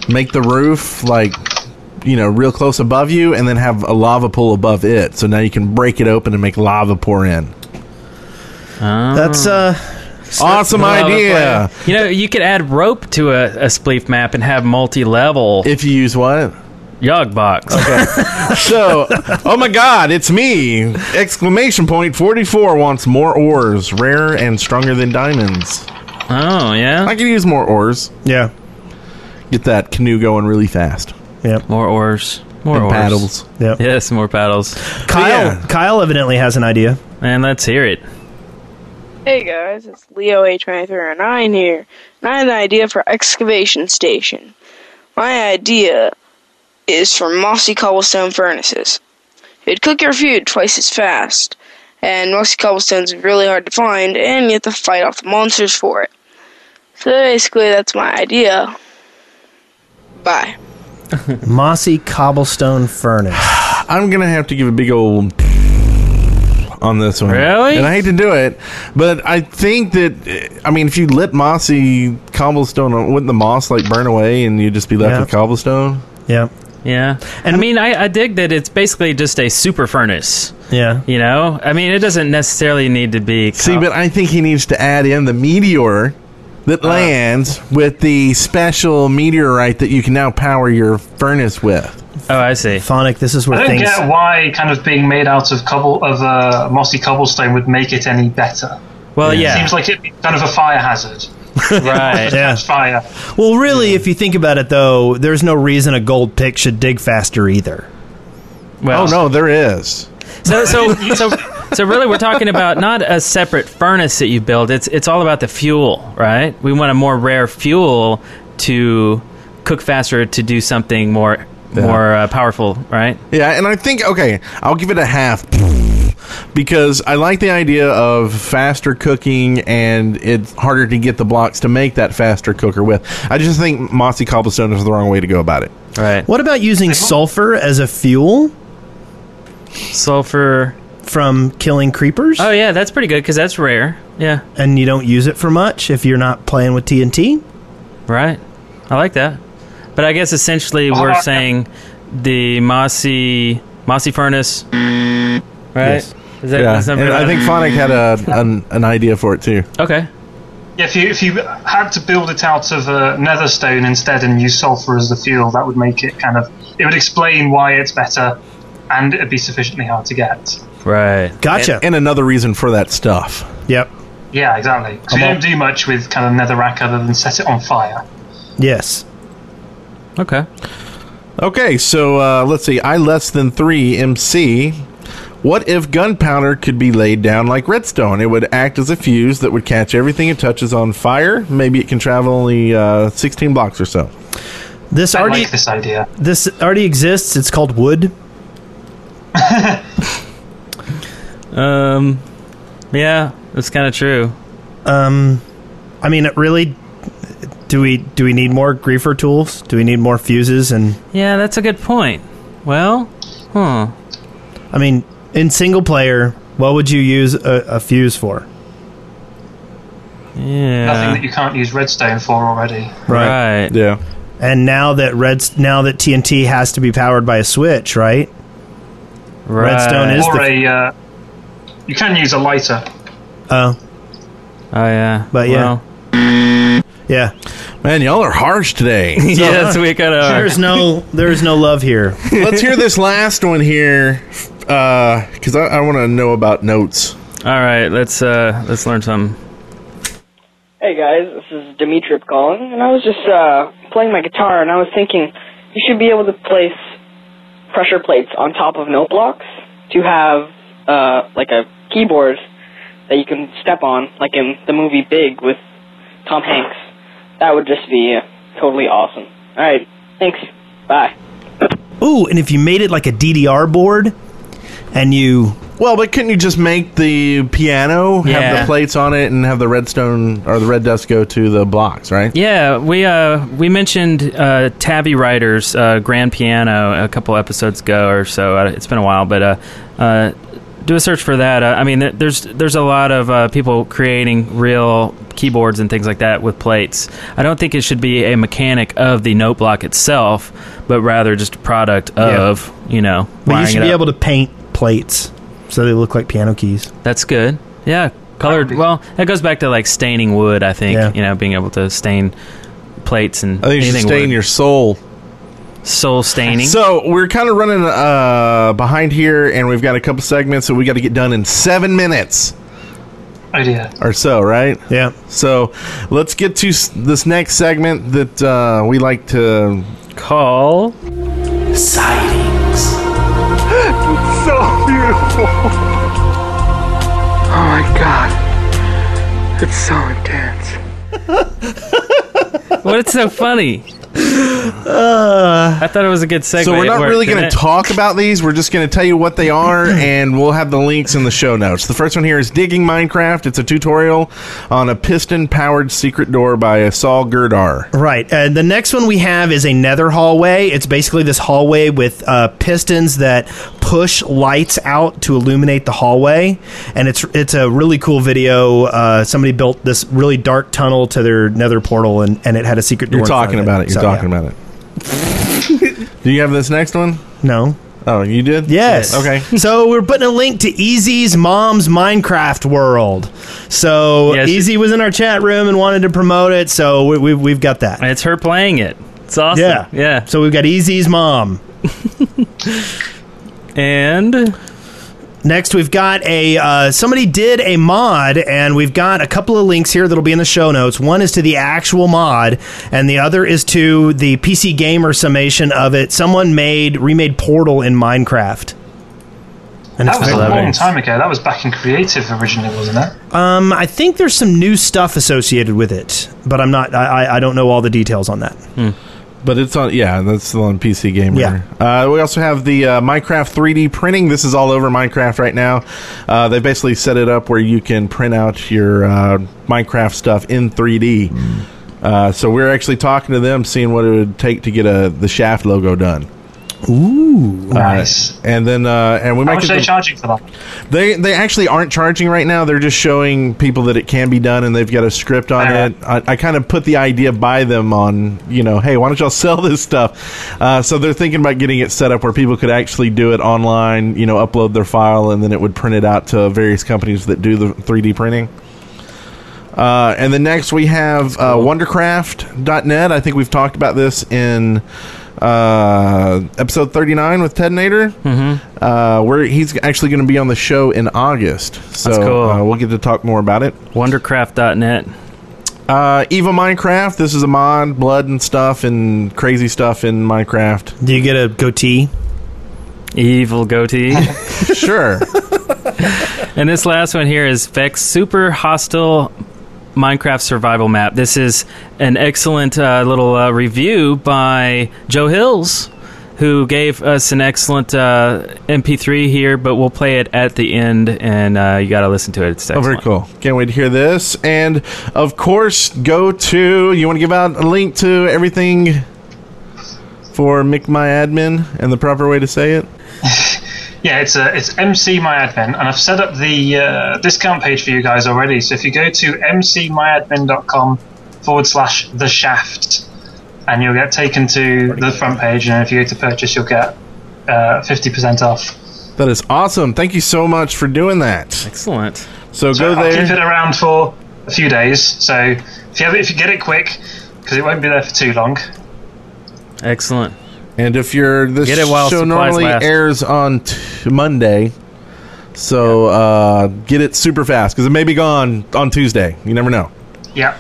Make the roof like you know real close above you, and then have a lava pool above it. So now you can break it open and make lava pour in. That's uh, Awesome idea. You know, you could add rope to a, a spleef map and have multi-level. If you use what? Yogbox. so, oh my God, it's me! Exclamation point! Forty-four wants more ores, rare and stronger than diamonds. Oh yeah, I could use more ores. Yeah, get that canoe going really fast. Yep, more oars, more And oars. paddles. Yep. Yes, more paddles. Kyle. Kyle evidently has an idea. And let's hear it. Hey guys, it's Leo A2309 here, and I have an idea for excavation station. My idea is for mossy cobblestone furnaces. It'd cook your food twice as fast, and mossy cobblestone's really hard to find, and you have to fight off the monsters for it. So basically, that's my idea. Bye. Mossy cobblestone furnace. I'm gonna have to give a big old on this one. Really? And I hate to do it, but I think that I mean, if you lit mossy cobblestone, uh, wouldn't the moss like burn away and you'd just be left Yeah. with cobblestone? Yeah. Yeah. And I mean, I, I dig that it's basically just a super furnace. Yeah. You know? I mean, it doesn't necessarily need to be. See, but I think he needs to add in the meteor that Uh. lands with the special meteorite that you can now power your furnace with. Oh, I see. Phonic, this is I where don't things. get why kind of being made out of cobble of uh, mossy cobblestone would make it any better. Well, yeah. It seems like it'd be kind of a fire hazard. Right. Yeah. Fire. Well, really, if you think about it, though, there's no reason a gold pick should dig faster either. Well, oh no, there is. So, so, so, so, really, we're talking about not a separate furnace that you build. It's it's all about the fuel, right? We want a more rare fuel to cook faster to do something more Yeah. more uh, powerful, right? Yeah, and I think okay, I'll give it a half because I like the idea of faster cooking and it's harder to get the blocks to make that faster cooker with. I just think mossy cobblestone is the wrong way to go about it. Right. What about using sulfur as a fuel Sulfur from killing creepers? Oh yeah, that's pretty good because that's rare. Yeah. And you don't use it for much if you're not playing with TNT? Right. I like that. But I guess essentially we're how- saying the mossy mossy furnace, right? Yes. Is that, yeah, is that and I think Phonic had a an, an idea for it too. Okay. Yeah, if you if you had to build it out of uh, netherstone instead and use sulfur as the fuel, that would make it kind of it would explain why it's better, and it'd be sufficiently hard to get. Right. Gotcha. And, and another reason for that stuff. Yep. Yeah, exactly. So you don't do much with kind of netherrack other than set it on fire. Yes. Okay. Okay, so uh, let's see. I less than three MC. What if gunpowder could be laid down like redstone? It would act as a fuse that would catch everything it touches on fire. Maybe it can travel only uh, 16 blocks or so. This I already like this idea. this already exists. It's called wood. Um. Yeah, that's kind of true. Um, I mean, it really. Do we do we need more griefer tools? Do we need more fuses? And Yeah, that's a good point. Well, huh? I mean, in single player, what would you use a, a fuse for? Yeah. Nothing that you can't use redstone for already. Right. Yeah. And now that Reds now that TNT has to be powered by a switch, right? Redstone is or the a. Uh, you can use a lighter. oh Oh yeah. But yeah. Well, yeah. Man, y'all are harsh today. yes, we kind of. There's no there's no love here. Let's hear this last one here, because I, I want to know about notes. All right, let's uh let's learn some. Hey guys, this is Dimitri calling, and I was just uh, playing my guitar, and I was thinking you should be able to place pressure plates on top of note blocks to have uh, like a keyboard that you can step on, like in the movie Big with Tom Hanks. That would just be uh, totally awesome. All right, thanks. Bye. Ooh, and if you made it like a DDR board, and you Well, but couldn't you just make the piano have Yeah. the plates on it and have the redstone or the red dust go to the blocks, right? Yeah, we uh, we mentioned uh, Tabby Writers uh, Grand Piano a couple episodes ago or so. Uh, It's been a while, but uh, uh, do a search for that. Uh, I mean, there's there's a lot of uh, people creating real keyboards and things like that with plates. I don't think it should be a mechanic of the note block itself, but rather just a product of you know. But you should be up. able to paint plates so they look like piano keys. That's good. Yeah, colored. Well, that goes back to like staining wood. I think Yeah. you know being able to stain plates and I think you should anything stay in wood. your soul. Soul staining. So we're kind of running uh, behind here, and we've got a couple segments that we got to get done in seven minutes Oh dear. or so, right? Yeah. So let's get to s- this next segment that uh, we like to call Sightings. It's so beautiful. Oh my god. It's so intense. What's so funny? Uh, I thought it was a good segue. So we're not worked, really going to talk about these. We're just going to tell you what they are, and we'll have the links in the show notes. The first one here is Digging Minecraft. It's a tutorial on a piston-powered secret door by Saul Gerdar. Right. And the next one we have is a nether hallway. It's basically this hallway with uh, pistons that push lights out to illuminate the hallway. And it's it's a really cool video. Uh, somebody built this really dark tunnel to their nether portal, and, and it had a secret door. You're talking of about it. You're So, talking yeah. about it. Do you have this next one? No. Oh, you did? Yes. Okay. So we're putting a link to Easy's mom's Minecraft world. So Yes. Easy was in our chat room and wanted to promote it. So we, we, we've got that. It's her playing it. It's awesome. Yeah. Yeah. So we've got Easy's mom. And Next, we've got a uh, somebody did a mod, and we've got a couple of links here that'll be in the show notes. One is to the actual mod, and the other is to the PC Gamer summation of it. Someone made remade Portal in Minecraft. And That was a long time ago. That was back in Creative originally, wasn't it? Um, I think there's some new stuff associated with it, but I'm not. I, I- I don't know all the details on that. But it's on, yeah, that's still on PC Gamer. Yeah. Uh, we also have the uh, Minecraft 3D printing. This is all over Minecraft right now. Uh, they basically set it up where you can print out your uh, Minecraft stuff in 3D. Uh, so we're actually talking to them, seeing what it would take to get a the Shaft logo done. Ooh, Nice. And then, uh, and we How might much get are they the- charging for that? They they actually aren't charging right now. They're just showing people that it can be done, and they've got a script on Fair it. I, I kind of put the idea by them on, you know, hey, why don't y'all sell this stuff? Uh, so they're thinking about getting it set up where people could actually do it online. You know, upload their file, and then it would print it out to various companies that do the 3D printing. Uh, and then next we have uh, Wondercraft.net. I think we've talked about this in uh, episode 39 with Ted Nader. Mm-hmm. Uh, where he's actually going to be on the show in August. So That's cool. uh, we'll get to talk more about it. Wondercraft.net. Uh, Eva Minecraft. This is a mod, blood and stuff, and crazy stuff in Minecraft. Do you get a goatee? Evil goatee. sure. and this last one here is Vechs Super Hostile Minecraft Survival Map. This is an excellent uh, little uh, review by Joe Hills, who gave us an excellent uh, MP3 here, but we'll play it at the end, and uh, you got to listen to it. It's Oh, very cool. Can't wait to hear this. And of course, go to. You want to give out a link to everything for Mick My Admin and the proper way to say it? Yeah, it's a, it's MC My Admin, and I've set up the uh, discount page for you guys already. So if you go to mcmyadmin.com forward slash the shaft, and you'll get taken to the front page, and if you go to purchase, you'll get uh, fifty percent off. That is awesome. Thank you so much for doing that. Excellent. So, So go I'll there. keep it around for a few days. So if you have it, if you get it quick, because it won't be there for too long. Excellent. And if you're this Get it while show supplies normally last. airs on t- Monday, so uh, get it super fast because it may be gone on Tuesday. You never know. Yeah.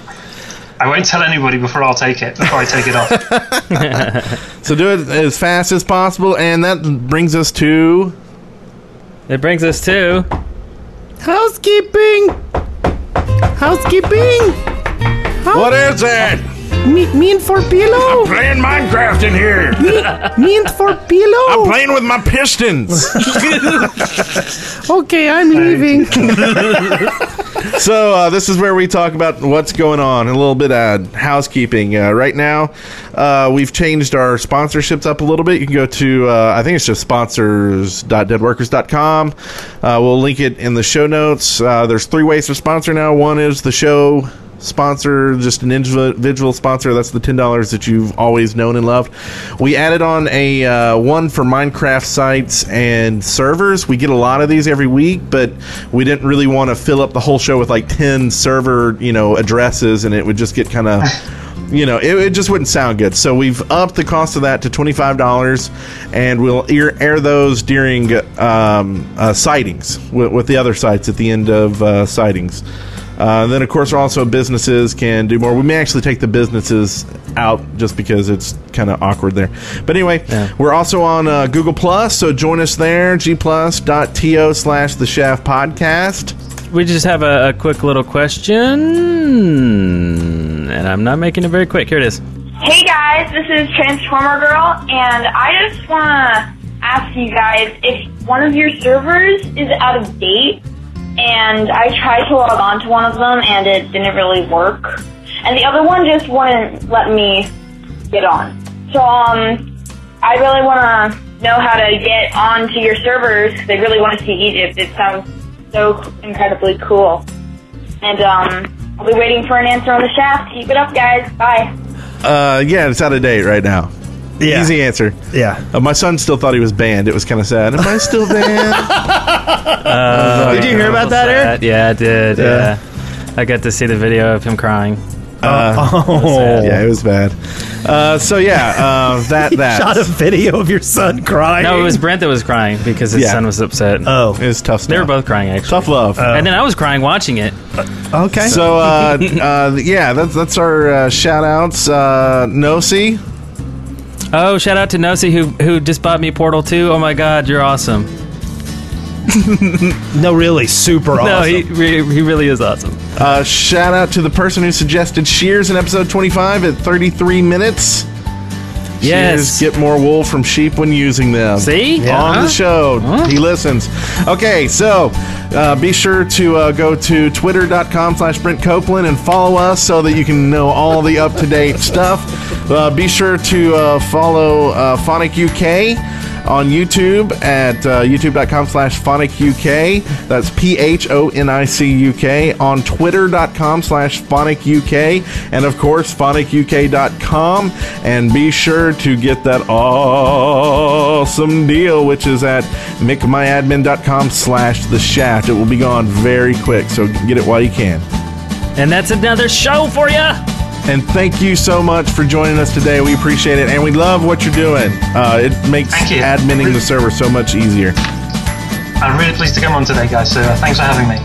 I won't tell anybody before I'll take it. Before I take it off. So do it as fast as possible, and that brings us to It brings us to Housekeeping. Housekeeping. what is it? Me, me and for pillow. Playing Minecraft in here. Me, me and for pillow. I'm playing with my pistons. Okay, I'm leaving. so uh, this is where we talk about what's going on, a little bit of housekeeping. Uh, right now, uh, we've changed our sponsorships up a little bit. You can go to uh, I think it's just sponsors.deadworkers.com. Uh, we'll link it in the show notes. Uh, there's three ways to sponsor now. One is the show sponsor, just an individual sponsor. That's the ten dollars that you've always known and loved. We added on a uh, one for Minecraft sites and servers. We get a lot of these every week, but we didn't really want to fill up the whole show with like ten server, you know, addresses, and it would just get kind of. You know, it, it just wouldn't sound good. So we've upped the cost of that to twenty five dollars, and we'll air, air those during um, uh, sightings with, with the other sites at the end of uh, sightings. Uh, then, of course, also businesses can do more. We may actually take the businesses out just because it's kind of awkward there. But anyway, we're also on uh, Google Plus, so join us there. gplus.to slash the Shaft Podcast. We just have a, a quick little question, and I'm not making it very quick. Here it is. Hey guys, this is Transformer Girl, and I just want to ask you guys if one of your servers is out of date, and I tried to log on to one of them and it didn't really work, and the other one just wouldn't let me get on. So, um, I really want to know how to get onto your servers because really want to see Egypt. It sounds so incredibly cool. And, um, I'll be waiting for an answer on the shaft. Keep it up, guys. Bye. Uh, yeah, it's out of date right now. Yeah. Easy answer. Yeah. Uh, my son still thought he was banned. It was kind of sad. Am I still banned? Uh, Did you hear about that, Eric? Yeah, I did. Yeah. Yeah. I got to see the video of him crying. Uh, Oh. yeah, it was bad. Uh, so yeah, uh, that that Shot a video of your son crying. No, it was Brent that was crying because his Yeah. son was upset. Oh, it was tough. Stuff. They were both crying actually. tough love. and then I was crying watching it. okay. So uh, uh, yeah, that's that's our uh, shout outs. Uh, Nosi, Oh, shout out to Nosi who who just bought me Portal 2. Oh my god, you're awesome. no, really, super awesome. No, he re- he really is awesome. uh, shout out to the person who suggested Shears in episode twenty five at thirty three minutes. Yes. Get more wool from sheep when using them. See? on the show. He listens. Okay, so uh, be sure to uh, go to twitter.com slash Brent Copeland and follow us so that you can know all the up to date stuff. Uh, be sure to uh, follow uh, Phonic UK on YouTube at uh, youtube.com slash Phonic UK. That's P H O N I C U K. On twitter.com slash Phonic UK. And of course, phonicuk.com. And be sure to get that awesome deal, which is at mcmyadmin.com slash the shaft. It will be gone very quick, so get it while you can. And that's another show for you. And thank you so much for joining us today. We appreciate it, and we love what you're doing. Uh, it makes Thank you. adminning the server so much easier. I'm really pleased to come on today, guys. So uh, thanks for having me.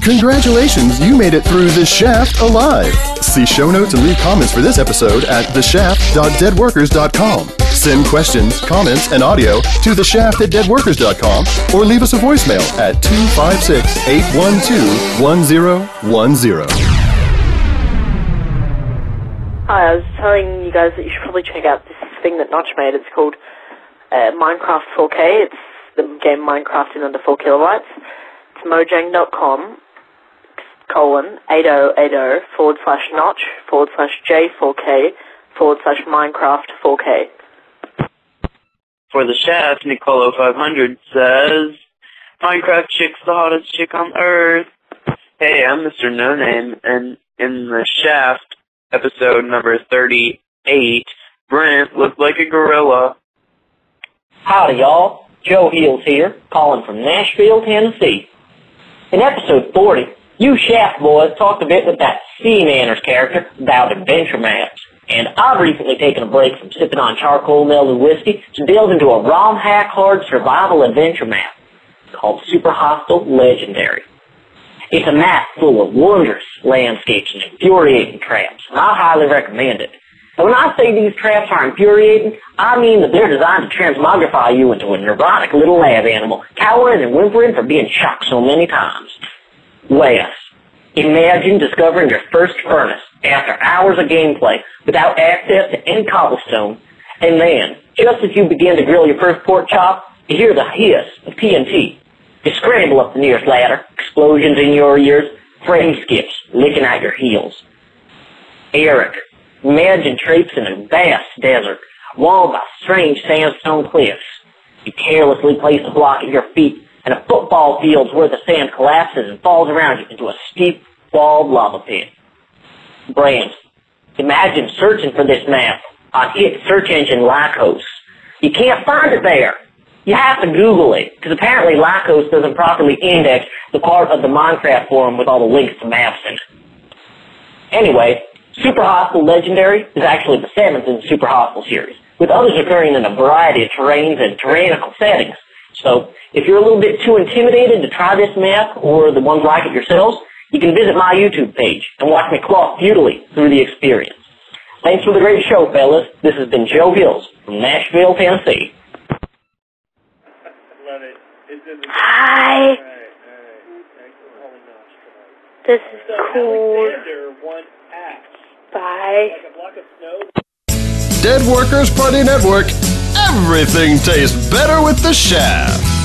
Congratulations, you made it through The Shaft alive. See show notes and leave comments for this episode at theshaft.deadworkers.com. Send questions, comments, and audio to theshaft at deadworkers.com or leave us a voicemail at 256 812 1010. Hi, I was telling you guys that you should probably check out this thing that Notch made. It's called uh, Minecraft 4K. It's the game Minecraft in under 4 kilobytes. It's mojang.com colon 8080 forward slash notch forward slash J4K forward slash Minecraft 4K. For the shaft, Nicolo 500 says, Minecraft chick's the hottest chick on earth. Hey, I'm Mr. No Name, and in the shaft episode number 38, Brent looked like a gorilla. Howdy, y'all. Joe Hills here, calling from Nashville, Tennessee. In episode 40, you Shaft boys talked a bit with that Sea Manners character about adventure maps. And I've recently taken a break from sipping on charcoal melted whiskey to delve into a ROM hack hard survival adventure map called Super Hostile Legendary. It's a map full of wondrous landscapes and infuriating traps, and I highly recommend it. And when I say these traps are infuriating, I mean that they're designed to transmogrify you into a neurotic little lab animal, cowering and whimpering for being shocked so many times. Wes, Imagine discovering your first furnace after hours of gameplay without access to any cobblestone, and then, just as you begin to grill your first pork chop, you hear the hiss of TNT. You scramble up the nearest ladder, explosions in your ears, frame skips licking at your heels. Eric, imagine traipsing a vast desert, walled by strange sandstone cliffs. You carelessly place a block at your feet, and a football field's worth of sand collapses and falls around you into a steep, walled lava pit. Brand, imagine searching for this map on hit search engine Lycos. You can't find it there. You have to Google it, because apparently Lycos doesn't properly index the part of the Minecraft forum with all the links to maps in it. Anyway, Super Hostile Legendary is actually the seventh in the Super Hostile series, with others occurring in a variety of terrains and tyrannical settings. So, if you're a little bit too intimidated to try this map, or the ones like it yourselves, you can visit my YouTube page and watch me claw futilely through the experience. Thanks for the great show, fellas. This has been Joe Hills from Nashville, Tennessee. Hi. This is cool. Bye. Dead Workers Party Network. Everything tastes better with the Shaft.